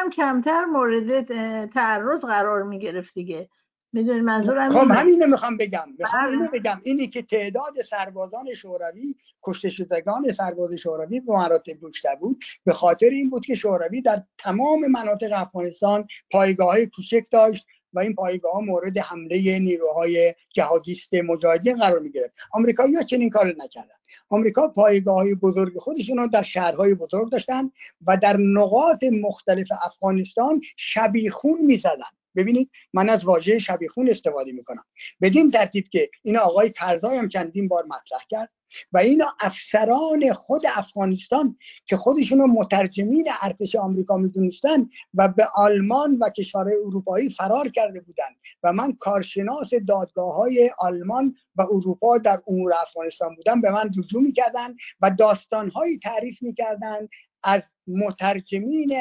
هم کمتر مورد تعرض قرار می گرفت دیگه. می‌دونی منظورم خب همینه می‌خوام بگم. می‌خوام اینو بله. بگم. اینی که تعداد سربازان شوروی کشته شدگان سرباز شوروی به مراتب بیشتر بود به خاطر این بود که شوروی در تمام مناطق افغانستان پایگاه های کوچک داشت و این پایگاه ها مورد حمله نیروهای جهادیست مجاهدین قرار می گرفت آمریکایی ها چنین کار نکردن. آمریکا پایگاه های بزرگ خودشون رو در شهرهای بزرگ داشتن و در نقاط مختلف افغانستان شبیخون می زدن. ببینید من از واژه شبیخون استفاده می‌کنم. بدین ترتیب که این آقای کرزای هم چندین بار مطرح کرد و اینا افسران خود افغانستان که خودشون رو مترجمین ارتش آمریکا می‌دونستن و به آلمان و کشورهای اروپایی فرار کرده بودند و من کارشناس دادگاه های آلمان و اروپا در امور افغانستان بودم به من رجوع می‌کردن و داستانهایی تعریف می‌کردن از مترجمین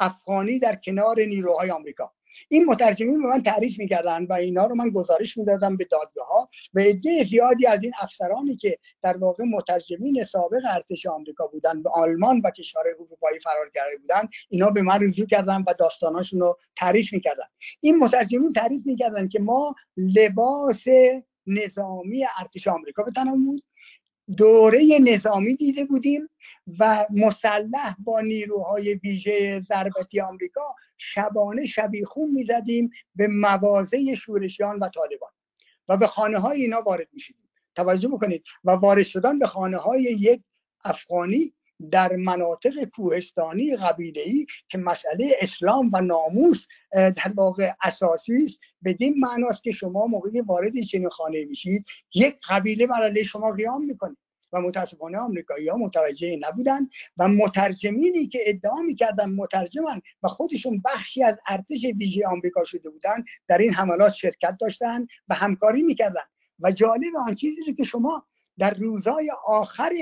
افغانی در کنار نیروهای آمریکا. این مترجمین به من تعریف می‌کردن و اینا رو من گزارش می‌دادم به دادگاه ها و عده زیادی از این افسرانی که در واقع مترجمین سابق ارتش آمریکا بودن به آلمان و کشور اروپایی فرار کرده بودن اینا به من رجوع کردن و داستاناشون رو تعریف می‌کردن. این مترجمین تعریف می‌کردن که ما لباس نظامی ارتش آمریکا به تنم بود دوره نظامی دیده بودیم و مسلح با نیروهای ویژه ضربتی آمریکا شبانه شبیخون می‌زدیم به موازه شورشیان و طالبان و به خانه های اینا وارد می‌شدیم. توجه بکنید. و وارد شدن به خانه های یک افغانی در مناطق کوهستانی قبیله که مسئله اسلام و ناموس در واقع اساسی است. بدین معناست که شما موقعی وارد چنین خانه میشید یک قبیله بر شما قیام می‌کنه و متاسفانه آمریکایی ها متوجه نبودن و مترجمینی که ادعا می‌کردن مترجمن و خودشون بخشی از ارتش ویژه آمریکا شده بودن در این حملات شرکت داشتن و همکاری می‌کردن و جالب آن چیزی که شما در روزهای آخر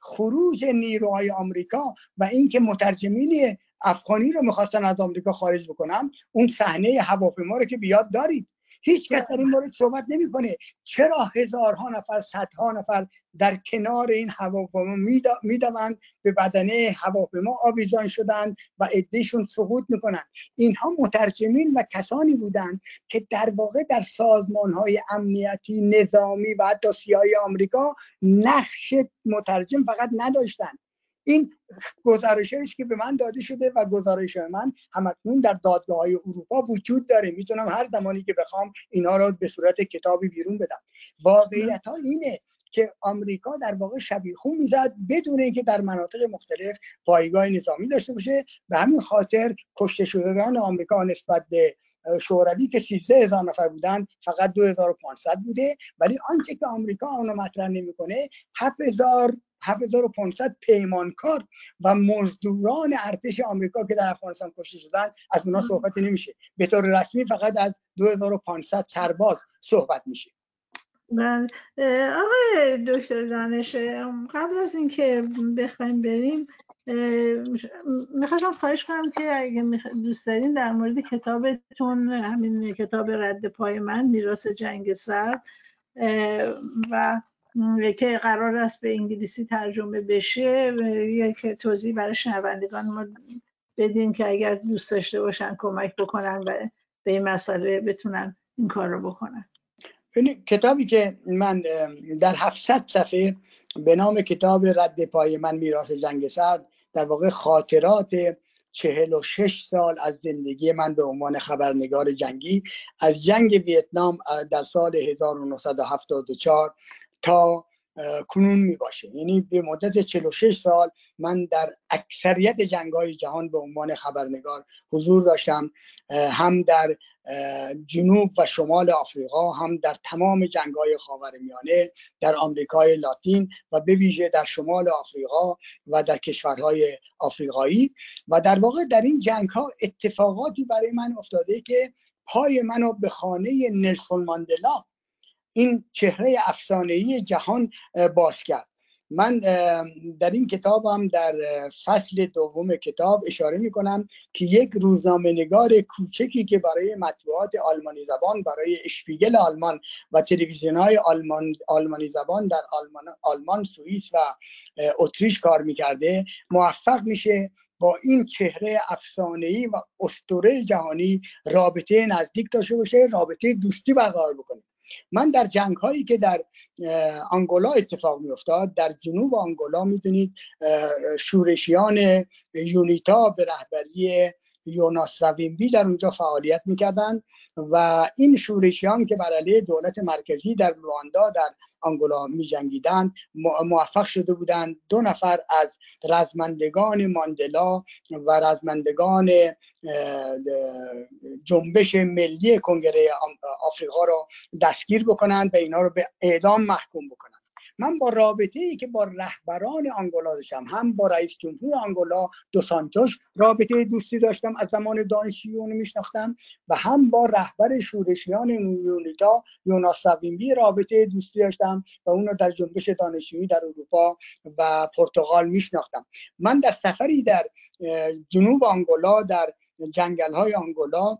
خروج نیروهای آمریکا و اینکه مترجمین افغانی رو می‌خواستن از آمریکا خارج بکنم اون صحنه هواپیما رو که بیاد دارید. هیچ کس در این مورد صحبت نمی‌کنه. چرا هزارها نفر صدها نفر در کنار این هواپیما می‌دوند؟ به بدنه هواپیما آویزان شدند و عدهشون سقوط می‌کنن اینها مترجمین و کسانی بودند که در واقع در سازمان های امنیتی نظامی و حتی سیایی آمریکا نقش مترجم فقط نداشتند. این گزارش است که به من داده شده و گزارش من همکنون در دادگاه های اروپا وجود داره. می‌تونم هر زمانی که بخوام اینا رو به صورت کتابی بیرون بدم. واقعیت ها اینه که آمریکا در واقع شبیخون می‌زد بدون اینکه در مناطق مختلف پایگاه نظامی داشته باشه. به همین خاطر کشته شدگان آمریکا نسبت به شوروی که 13 هزار نفر بودن فقط 2500 بوده. ولی آنچه که آمریکا اونو مطرح نمی‌کنه 7000 7500 پیمانکار و مزدوران ارتش آمریکا که در افغانستان کشته شدن از اونها صحبت نمیشه. به طور رسمی فقط از 2500 سرباز صحبت میشه. بله. آقای دکتر دانش قبل از اینکه بخوایم بریم می‌خواستم خواهش کنم که اگه دوست دارین در مورد کتابتون همین کتاب رد پای من میراث جنگ سرد و که قرار است به انگلیسی ترجمه بشه یک توضیح برای شنوندگان ما بدین که اگر دوست داشته باشن کمک بکنن و به این مسئله بتونن این کار رو بکنن. کتابی که من در 700 صفحه به نام کتاب رد پای من میراث جنگ سرد در واقع خاطرات چهل و شش سال از زندگی من به عنوان خبرنگار جنگی از جنگ ویتنام در سال 1974 تا کنون می باشه یعنی به مدت 46 سال من در اکثریت جنگ های جهان به عنوان خبرنگار حضور داشتم هم در جنوب و شمال آفریقا هم در تمام جنگ های خاورمیانه در آمریکای لاتین و به ویژه در شمال آفریقا و در کشورهای آفریقایی. و در واقع در این جنگ ها اتفاقاتی برای من افتاده که پای منو به خانه نلسون ماندلا این چهره افسانه‌ای جهان باز کرد. من در این کتابم در فصل دوم کتاب اشاره می کنم که یک روزنامه نگار کوچکی که برای مطبوعات آلمانی زبان برای اشپیگل آلمان و تلویزیون های آلمان، آلمانی زبان در آلمان, آلمان سوئیس و اتریش کار می‌کرده موفق میشه با این چهره افسانه‌ای و اسطوره جهانی رابطه نزدیک داشته باشه رابطه دوستی برقرار بکنه. من در جنگ هایی که در آنگولا اتفاق می افتاد در جنوب آنگولا می‌دونید شورشیان یونیتا به رهبری یوناس روینبی در اونجا فعالیت می‌کردند و این شورشیان که بر علیه دولت مرکزی در رواندا در آنگولا می جنگیدن موفق شده بودند. دو نفر از رزمندگان ماندلا و رزمندگان جنبش ملی کنگره آفریقا را دستگیر بکنند و اینا رو به اعدام محکوم بکنند. من با رابطه ای که با رهبران آنگولا داشتم هم با رئیس جمهور آنگولا دو سانتوش رابطه دوستی داشتم از زمان دانشجویی میشناختم و هم با رهبر شورشیان یونیتا یوناس سوینبی رابطه دوستی داشتم و اونو در جنبش دانشجویی در اروپا و پرتغال میشناختم. من در سفری در جنوب آنگولا در جنگل های آنگولا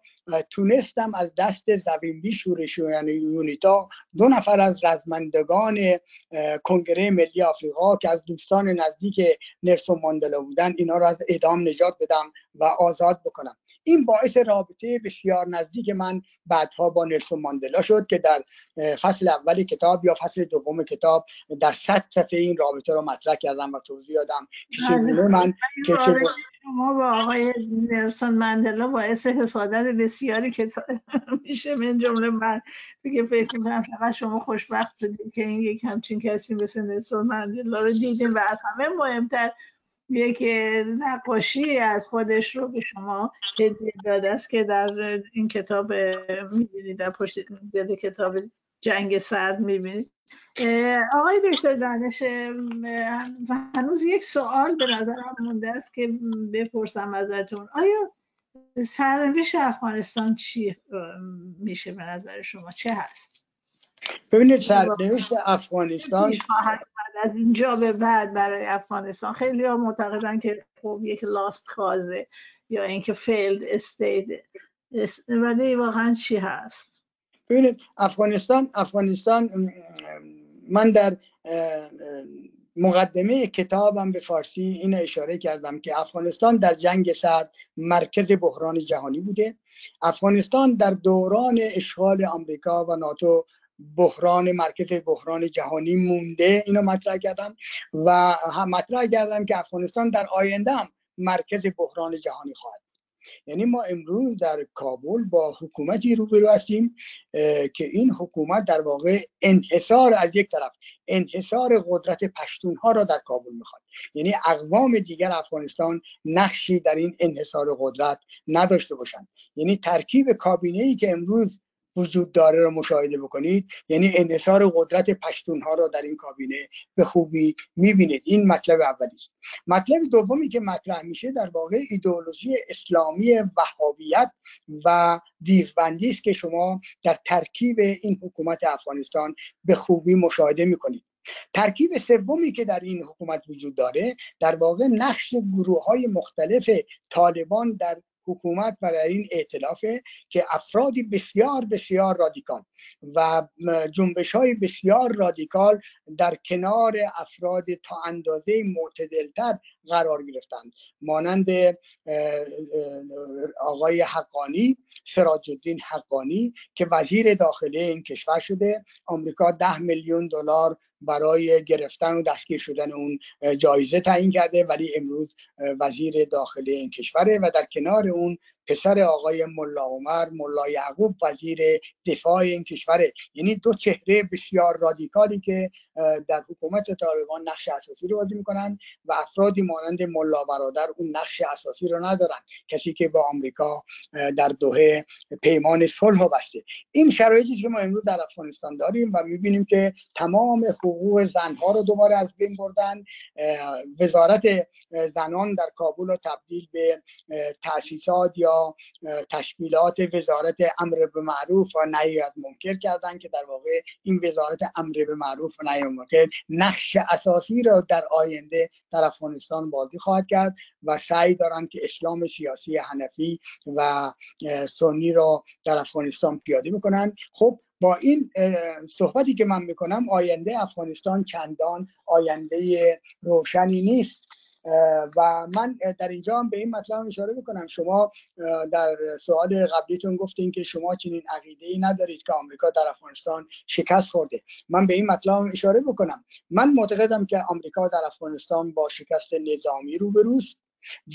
تونستم از دست زوینبی شورشیان یونیتا دو نفر از رزمندگان کنگره ملی آفریقا که از دوستان نزدیک نرسون ماندلا بودن اینا را از اعدام نجات بدم و آزاد بکنم. این باعث رابطه بسیار نزدیک من بعدها با نلسون ماندلا شد که در فصل اول کتاب یا فصل دوم کتاب در صد صفحه این رابطه رو مطرح کردم و توضیح دادم که من که شما با آقای نلسون ماندلا باعث حسادت بسیاری که میشه من جمله من دیگه فکر می‌کنم فقط شما خوشبخت بودید که این یک همچین کسی مثل نلسون ماندلا رو دیدیم و از همه مهمتر یک نقاشی از خودش رو به شما هدیه داده است که در این کتاب می‌بینید در پشت دل کتاب جنگ سرد می‌بینید. آقای دکتر دانش هنوز یک سوال به نظرم مونده است که بپرسم ازتون. آیا سرنوشت افغانستان چی میشه به نظر شما؟ چه هست؟ ببینید سرنوشت افغانستان از اینجا به بعد برای افغانستان. خیلی ها معتقدن که خب یک lost cause ه یا اینکه failed state ولی واقعا چی هست؟ ببینید افغانستان افغانستان من در مقدمه کتابم به فارسی این اشاره کردم که افغانستان در جنگ سرد مرکز بحران جهانی بوده. افغانستان در دوران اشغال آمریکا و ناتو بحران مرکز بحران جهانی مونده. اینو مطرح کردم و هم مطرح کردم که افغانستان در آینده هم مرکز بحران جهانی خواهد یعنی ما امروز در کابل با حکومتی روبرو هستیم که این حکومت در واقع انحصار از یک طرف انحصار قدرت پشتون ها را در کابل می‌خواد. یعنی اقوام دیگر افغانستان نقشی در این انحصار قدرت نداشته باشند. یعنی ترکیب کابینه ای که امروز وجود داره رو مشاهده بکنید. یعنی انحصار قدرت پشتون ها رو در این کابینه به خوبی می‌بینید. این مطلب اولی است مطلب دومی که مطرح میشه در واقع ایدئولوژی اسلامی وهابیت و دیوبندی است که شما در ترکیب این حکومت افغانستان به خوبی مشاهده می‌کنید. ترکیب سومی که در این حکومت وجود داره در واقع نقش گروه های مختلف طالبان در حکومت برای این اعتلافه که افرادی بسیار بسیار رادیکال و جنبش های بسیار رادیکال در کنار افراد تا اندازه معتدلتر قرار گرفتند. مانند آقای حقانی سراج الدین حقانی که وزیر داخله این کشور شده آمریکا ده میلیون دلار برای گرفتن و دستگیر شدن اون جایزه تعیین کرده ولی امروز وزیر داخلی این کشوره و در کنار اون پسر آقای ملا عمر ملا یعقوب وزیر دفاع این کشوره یعنی دو چهره بسیار رادیکالی که در حکومت طالبان نقش اساسی رو بازی می‌کنن و افرادی مانند ملا برادر اون نقش اساسی رو ندارن. کسی که با آمریکا در دوحه پیمان صلح بسته. این شرایطی که ما امروز در افغانستان داریم و می‌بینیم که تمام حقوق زنها رو دوباره از بین بردن. وزارت زنان در کابل رو تبدیل به تاسیسات یا تشکیلات وزارت امر به معروف و نهی منکر کردن که در واقع این وزارت امر به معروف و نهی منکر نقش اساسی را در آینده در افغانستان بازی خواهد کرد و سعی دارند که اسلام سیاسی حنفی و سنی را در افغانستان پیاده بکنن. خب با این صحبتی که من می‌کنم آینده افغانستان چندان آینده روشنی نیست. و من در اینجا هم به این مطلب اشاره بکنم. شما در سوال قبلیتون گفتین که شما چنین عقیده ای ندارید که آمریکا در افغانستان شکست خورده. من به این مطلب اشاره بکنم. من معتقدم که آمریکا در افغانستان با شکست نظامی روبروست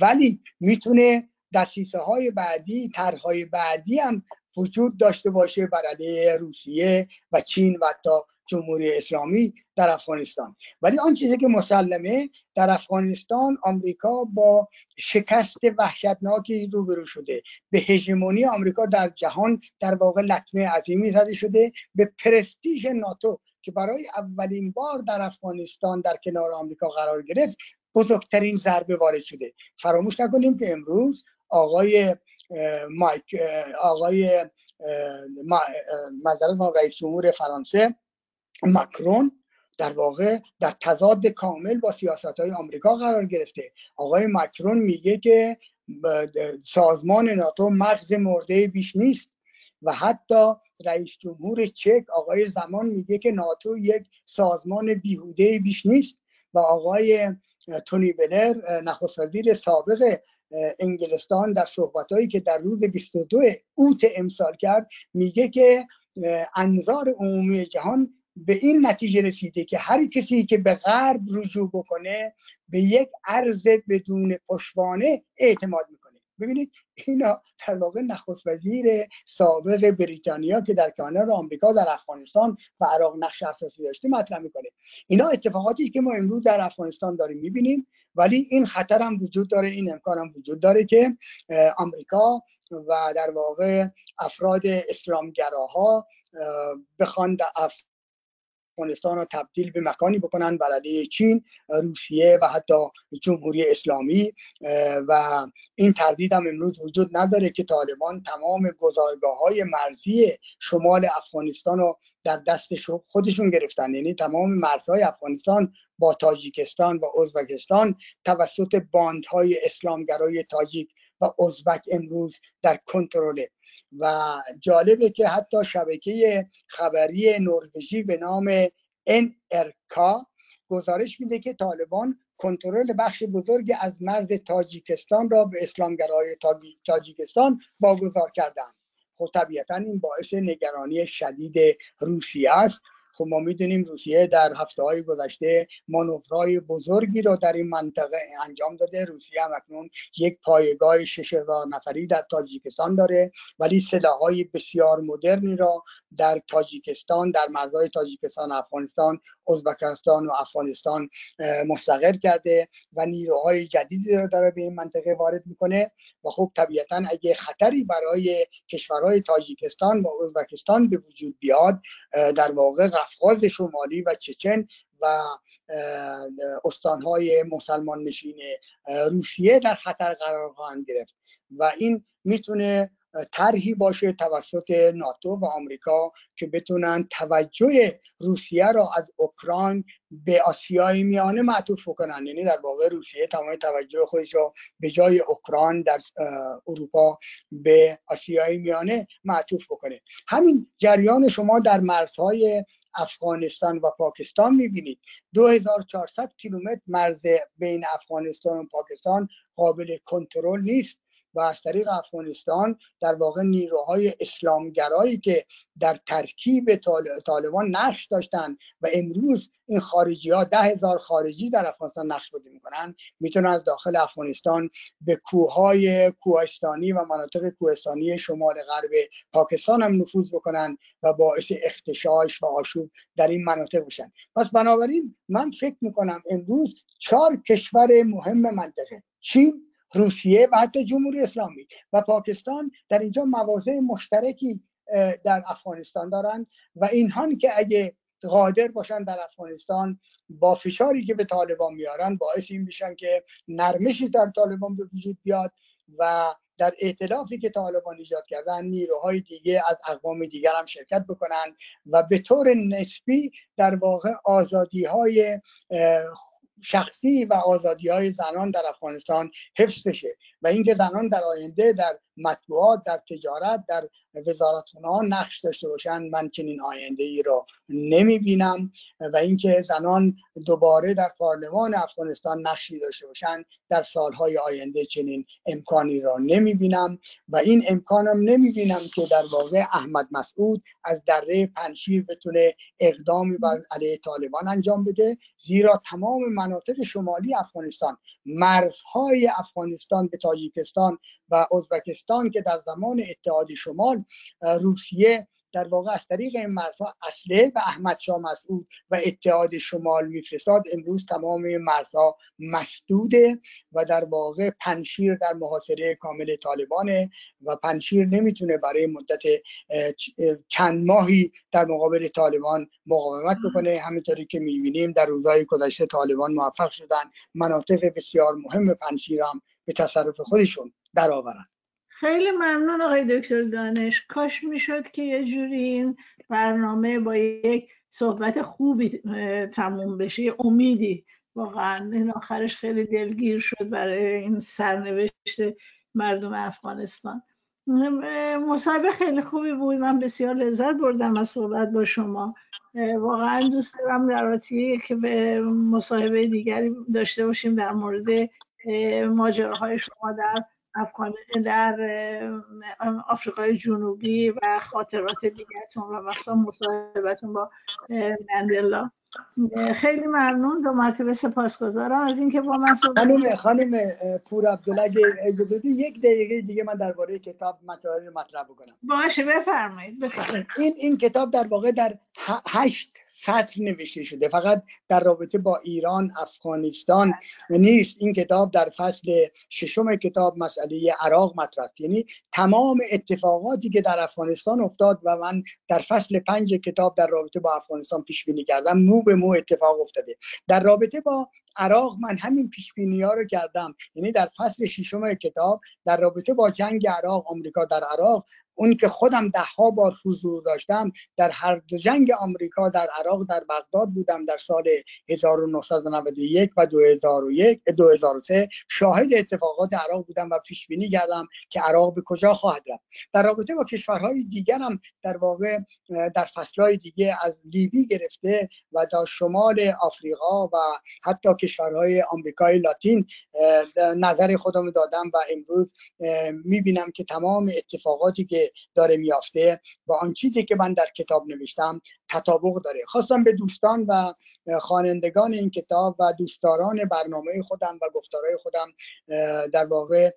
ولی می‌تونه دستیسه های بعدی طرحهای بعدی هم وجود داشته باشه بر علیه روسیه و چین و حتی جمهوری اسلامی در افغانستان. ولی آن چیزی که مسلمه در افغانستان آمریکا با شکست وحشتناکی روبرو شده. به هژمونی آمریکا در جهان در واقع لطمه عظیمی زده شده. به پرستیژ ناتو که برای اولین بار در افغانستان در کنار آمریکا قرار گرفت بزرگترین ضربه وارد شده. فراموش نکنیم که امروز آقای مایک آقای ما رئیس جمهور فرانسه مکرون در واقع در تضاد کامل با سیاست های آمریکا قرار گرفته. آقای مکرون میگه که سازمان ناتو مغز مرده بیش نیست و حتی رئیس جمهور چک آقای زمان میگه که ناتو یک سازمان بیهوده بیش نیست و آقای تونی بلر نخست وزیر سابق انگلستان در صحبتهایی که در روز 22 اوت امسال کرد میگه که انظار عمومی جهان به این نتیجه رسیده که هر کسی که به غرب رجوع بکنه به یک ارز بدون پشوانه اعتماد می‌کنه. ببینید اینا در واقع نخست وزیر سابق بریتانیا که در کنار آمریکا در افغانستان و عراق نقش اساسی داشته مطرح می‌کنه. اینا اتفاقاتی که ما امروز در افغانستان داریم می‌بینیم ولی این خطر هم وجود داره این امکان هم وجود داره که آمریکا و در واقع افراد اسلامگراها بخوان افغانستان رو تبدیل به مکانی بکنن برای چین روسیه و حتی جمهوری اسلامی و این تردید هم امروز وجود نداره که طالبان تمام گذارگاه های مرزی شمال افغانستان رو در دست خودشون گرفتن. یعنی تمام مرزهای افغانستان با تاجیکستان و ازبکستان توسط باندهای اسلامگرای تاجیک و ازبک امروز در کنترله. و جالبه که حتی شبکه خبری نروژی به نام NRK گزارش میده که طالبان کنترل بخش بزرگی از مرز تاجیکستان را به اسلامگرای تاجیکستان واگذار کردند. خب طبیعتا این باعث نگرانی شدید روسیه است. خب ما می‌دونیم روسیه در هفته های گذشته مانورهای بزرگی را در این منطقه انجام داده. روسیه هم اکنون یک پایگاه 6000 نفری در تاجیکستان داره ولی های بسیار مدرنی را در تاجیکستان در مرزهای تاجیکستان افغانستان ازبکستان و افغانستان مستقر کرده و نیروهای جدیدی را داره به این منطقه وارد می‌کنه. و خب طبیعتا اگه خطری برای کشورهای تاجیکستان و ازبکستان به وجود بیاد در واقع افغاز شمالی و چچن و استانهای مسلمان نشین روسیه در خطر قرار خواهند گرفت و این می‌تونه طرحی باشه توسط ناتو و آمریکا که بتونن توجه روسیه را از اوکراین به آسیای میانه معطوف بکنن. یعنی در واقع روسیه تمام توجه خودش را به جای اوکراین در اروپا به آسیای میانه معطوف بکنه. همین جریان شما در مرزهای افغانستان و پاکستان می‌بینید 2400 کیلومتر مرز بین افغانستان و پاکستان قابل کنترل نیست. و از طریق افغانستان در واقع نیروهای اسلامگرایی که در ترکیب طالبان نقش داشتن و امروز این خارجی ها ده هزار خارجی در افغانستان نقش بازی می‌کنن می‌تونن از داخل افغانستان به کوههای کوهستانی و مناطق کوهستانی شمال غرب پاکستان هم نفوذ بکنن و باعث اختشاش و آشوب در این مناطق بشن. پس بنابراین من فکر می‌کنم امروز چهار کشور مهم منطقه چین روسیه و حتی جمهوری اسلامی و پاکستان در اینجا مواضع مشترکی در افغانستان دارند و اینهان که اگه قادر باشن در افغانستان با فشاری که به طالبان میارن باعث این میشن که نرمشی در طالبان به وجود بیاد و در ائتلافی که طالبان ایجاد کردن نیروهای دیگه از اقوام دیگر هم شرکت بکنن و به طور نسبی در واقع آزادی های شخصی و آزادی های زنان در افغانستان حفظ بشه. و اینکه زنان در آینده در مطبوعات در تجارت در وزارت ها نقش داشته باشن من چنین آینده ای را نمی بینم و اینکه زنان دوباره در پارلمان افغانستان نقشی داشته باشن در سالهای آینده چنین امکانی را نمی بینم و این امکانم نمی بینم که در واقع احمد مسعود از دره پنشیر بتونه اقدامی بر علیه طالبان انجام بده. زیرا تمام مناطق شمالی افغانستان مرزهای افغانستان به تاجیکستان و ازبکستان که در زمان اتحاد شمال روسیه در واقع از طریق این مرزها اصله و احمد شاه مسعود و اتحاد شمال میفرستاد. امروز تمام این مرزها مسدوده و در واقع پنشیر در محاصره کامل طالبانه و پنشیر نمی‌تونه برای مدت چند ماهی در مقابل طالبان مقاومت بکنه. همینطوری که می‌بینیم در روزهای گذشته طالبان موفق شدن. مناطق بسیار مهم پنشیر هم به تصرف خودشون درآورند. خیلی ممنون آقای دکتر دانش. کاش می‌شد که یه جوری این برنامه با یک صحبت خوبی تموم بشه. یه امیدی. واقعا این آخرش خیلی دلگیر شد برای این سرنوشت مردم افغانستان. مصاحبه خیلی خوبی بود. من بسیار لذت بردم از صحبت با شما. واقعا دوست دارم در که به مصاحبه دیگری داشته باشیم در مورد ماجراهای شما در افغان در آفریقای جنوبی و خاطرات دیگرتون و مثلا مصاحبتون با مندلا خیلی ممنون. دو مرتبه سپاسگزارم از اینکه با من صحبت خانم خانم پور عبدالله اجازه یک دقیقه دیگه من درباره کتاب مطالب مطرح بکنم. باشه بفرمایید بفرمایید. این این کتاب در واقع در هشت فصل نوشته شده. فقط در رابطه با ایران افغانستان نیست. این کتاب در فصل ششم کتاب مسئله عراق مطرح یعنی تمام اتفاقاتی که در افغانستان افتاد و من در فصل پنج کتاب در رابطه با افغانستان پیش بینی کردم مو به مو اتفاق افتاده. در رابطه با عراق من همین پیش ها رو کردم. یعنی در فصل ششم کتاب در رابطه با جنگ عراق آمریکا در عراق اون که خودم ده ها بار حضور داشتم در هر دو جنگ آمریکا در عراق در بغداد بودم در سال 1991 و 2001 2003 شاهد اتفاقات عراق بودم و پیش بینی کردم که عراق به کجا خواهد رفت. در رابطه با کشورهای دیگر هم در واقع در فصلهای دیگه از لیبی گرفته و تا شمال آفریقا و حتی کشورهای آمریکای لاتین نظر خودم دادم و امروز می‌بینم که تمام اتفاقاتی که داره میافته و آن چیزی که من در کتاب نوشتم تطابق داره. خواستم به دوستان و خوانندگان این کتاب و دوستداران برنامه خودم و گفتارهای خودم در واقع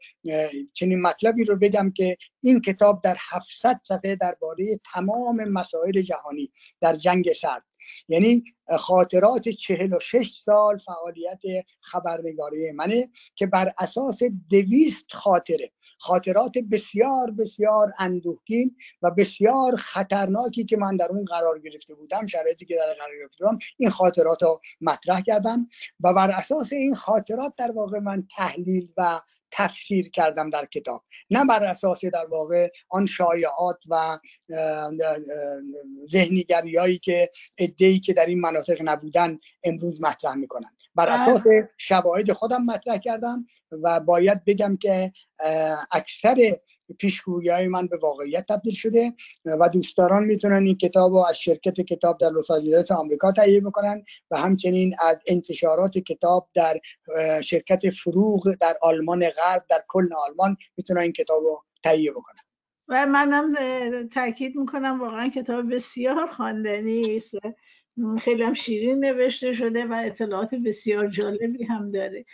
چنین مطلبی رو بگم که این کتاب در 700 صفحه درباره تمام مسائل جهانی در جنگ سرد یعنی خاطرات 46 سال فعالیت خبرنگاری منه که بر اساس دویست خاطره خاطرات بسیار بسیار اندوهگین و بسیار خطرناکی که من در اون قرار گرفته بودم شرایطی که در قرار گرفته بودم این خاطرات رو مطرح کردم و بر اساس این خاطرات در واقع من تحلیل و تفسیر کردم در کتاب. نه بر اساس در واقع آن شایعات و ذهنیگری هایی که ادهی که در این مناطق نبودن امروز مطرح می‌کنن. بر. اساس شواهد خودم مطرح کردم و باید بگم که اکثر پیشگویی های من به واقعیت تبدیل شده و دوستداران می‌تونن این کتاب رو از شرکت کتاب در لس آنجلس آمریکا تهیه بکنن و همچنین از انتشارات کتاب در شرکت فروغ در آلمان غرب در کل آلمان می‌تونن این کتاب رو تهیه بکنن و منم تاکید می‌کنم واقعا کتاب بسیار خواندنی است خیلی هم شیرین نوشته شده و اطلاعات بسیار جالبی هم داره.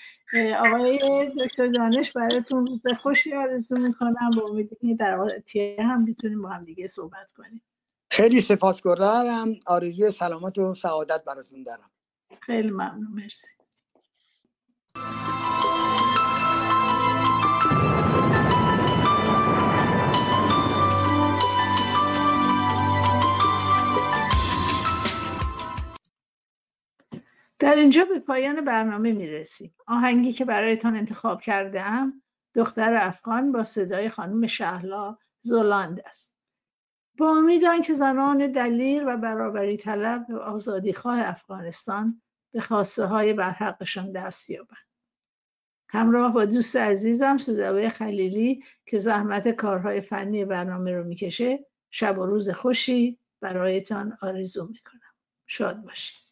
آقای دکتر دانش براتون روز خوشی آرزو می‌کنم. با امیدی در آتیه هم می‌تونیم با هم دیگه صحبت کنیم. خیلی سپاسگزارم. آرزوی سلامت و سعادت براتون دارم. خیلی ممنون. مرسی. در اینجا به پایان برنامه می‌رسیم. آهنگی که برایتان انتخاب کردم دختر افغان با صدای خانم شهلا زولاند است. با امید که زنان دلیر و برابری طلب و آزادیخواه افغانستان به خواسته های برحقشان دست یابند. همراه با دوست عزیزم سودوه خلیلی که زحمت کارهای فنی برنامه رو می‌کشه شب و روز خوشی برایتان آرزو می‌کنم. شاد باشید.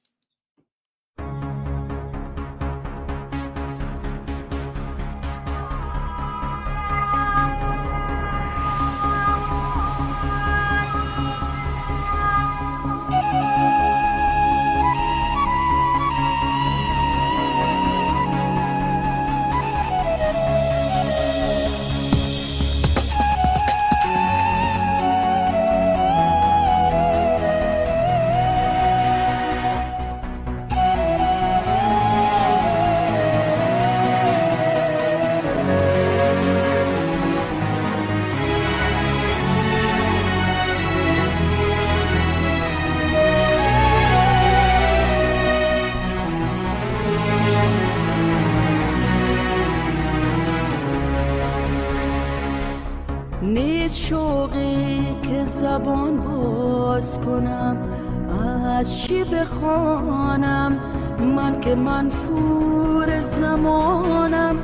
که منفور زمانم.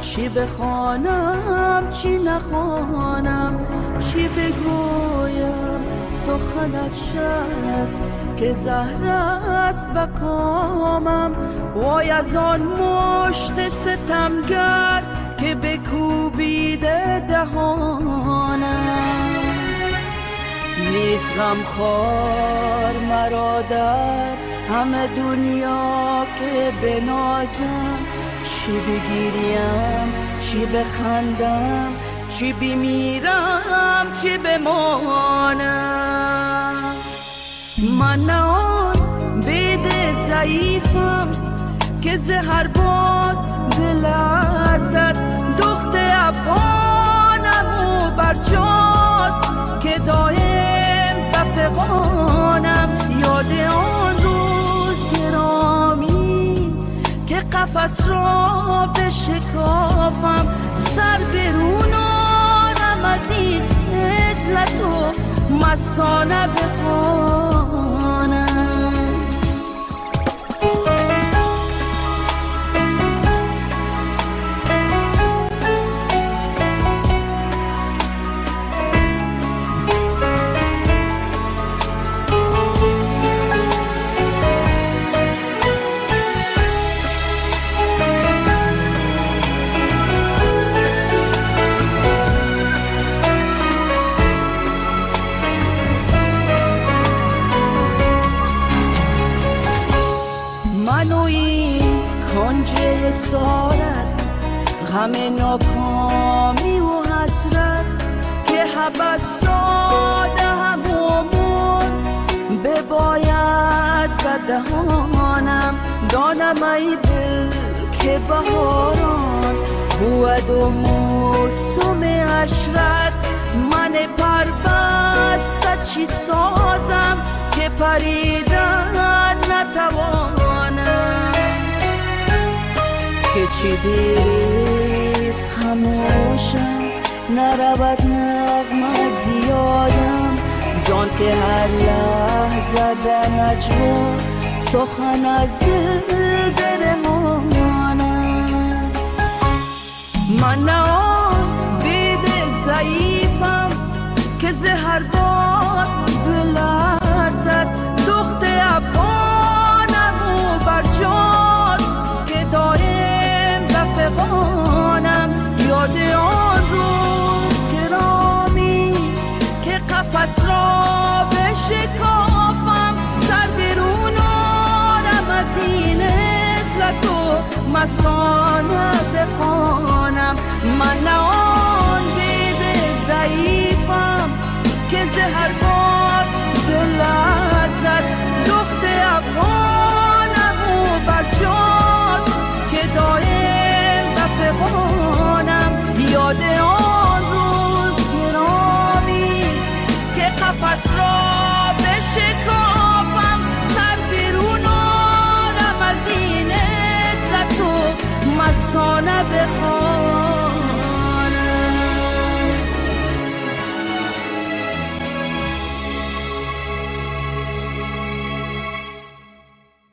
چی بخوانم چی نخوانم چی بگویم سخنت شد که زهر است بکامم وای از آن مشت ستمگر که بکوبیده دهانم. نیست غم خار مرا در همه دنیا که بنازم چی بگیریم چی بخندم چی بمیرم چی بمانم. من نه بید ضعیفم که زهر باد بلرزد دخت افغانم و برجاست که دایم بفقانم یاد آن قفص را شکافم. سر برونانم از این ازلت و مستانه بخوانم همه ناکامی و حسرت که حبس ساده همومون بباید به دهانم دانم ای دل که بهاران بود و موسم عشرت من پربسته چی سازم که پریدن نتوانم که چی دیست خموشم نرود نغمه زیادم. زان که هر لحظه نجوا سخن از دل برمانم من نه بید ضعیفم که زهر مستانه بخوانم من نه آن دید ضعیفم که زهر باد دلت زد دخت افغانم و برجاست که دایم و فقانم یاد آن دوستانه بخواد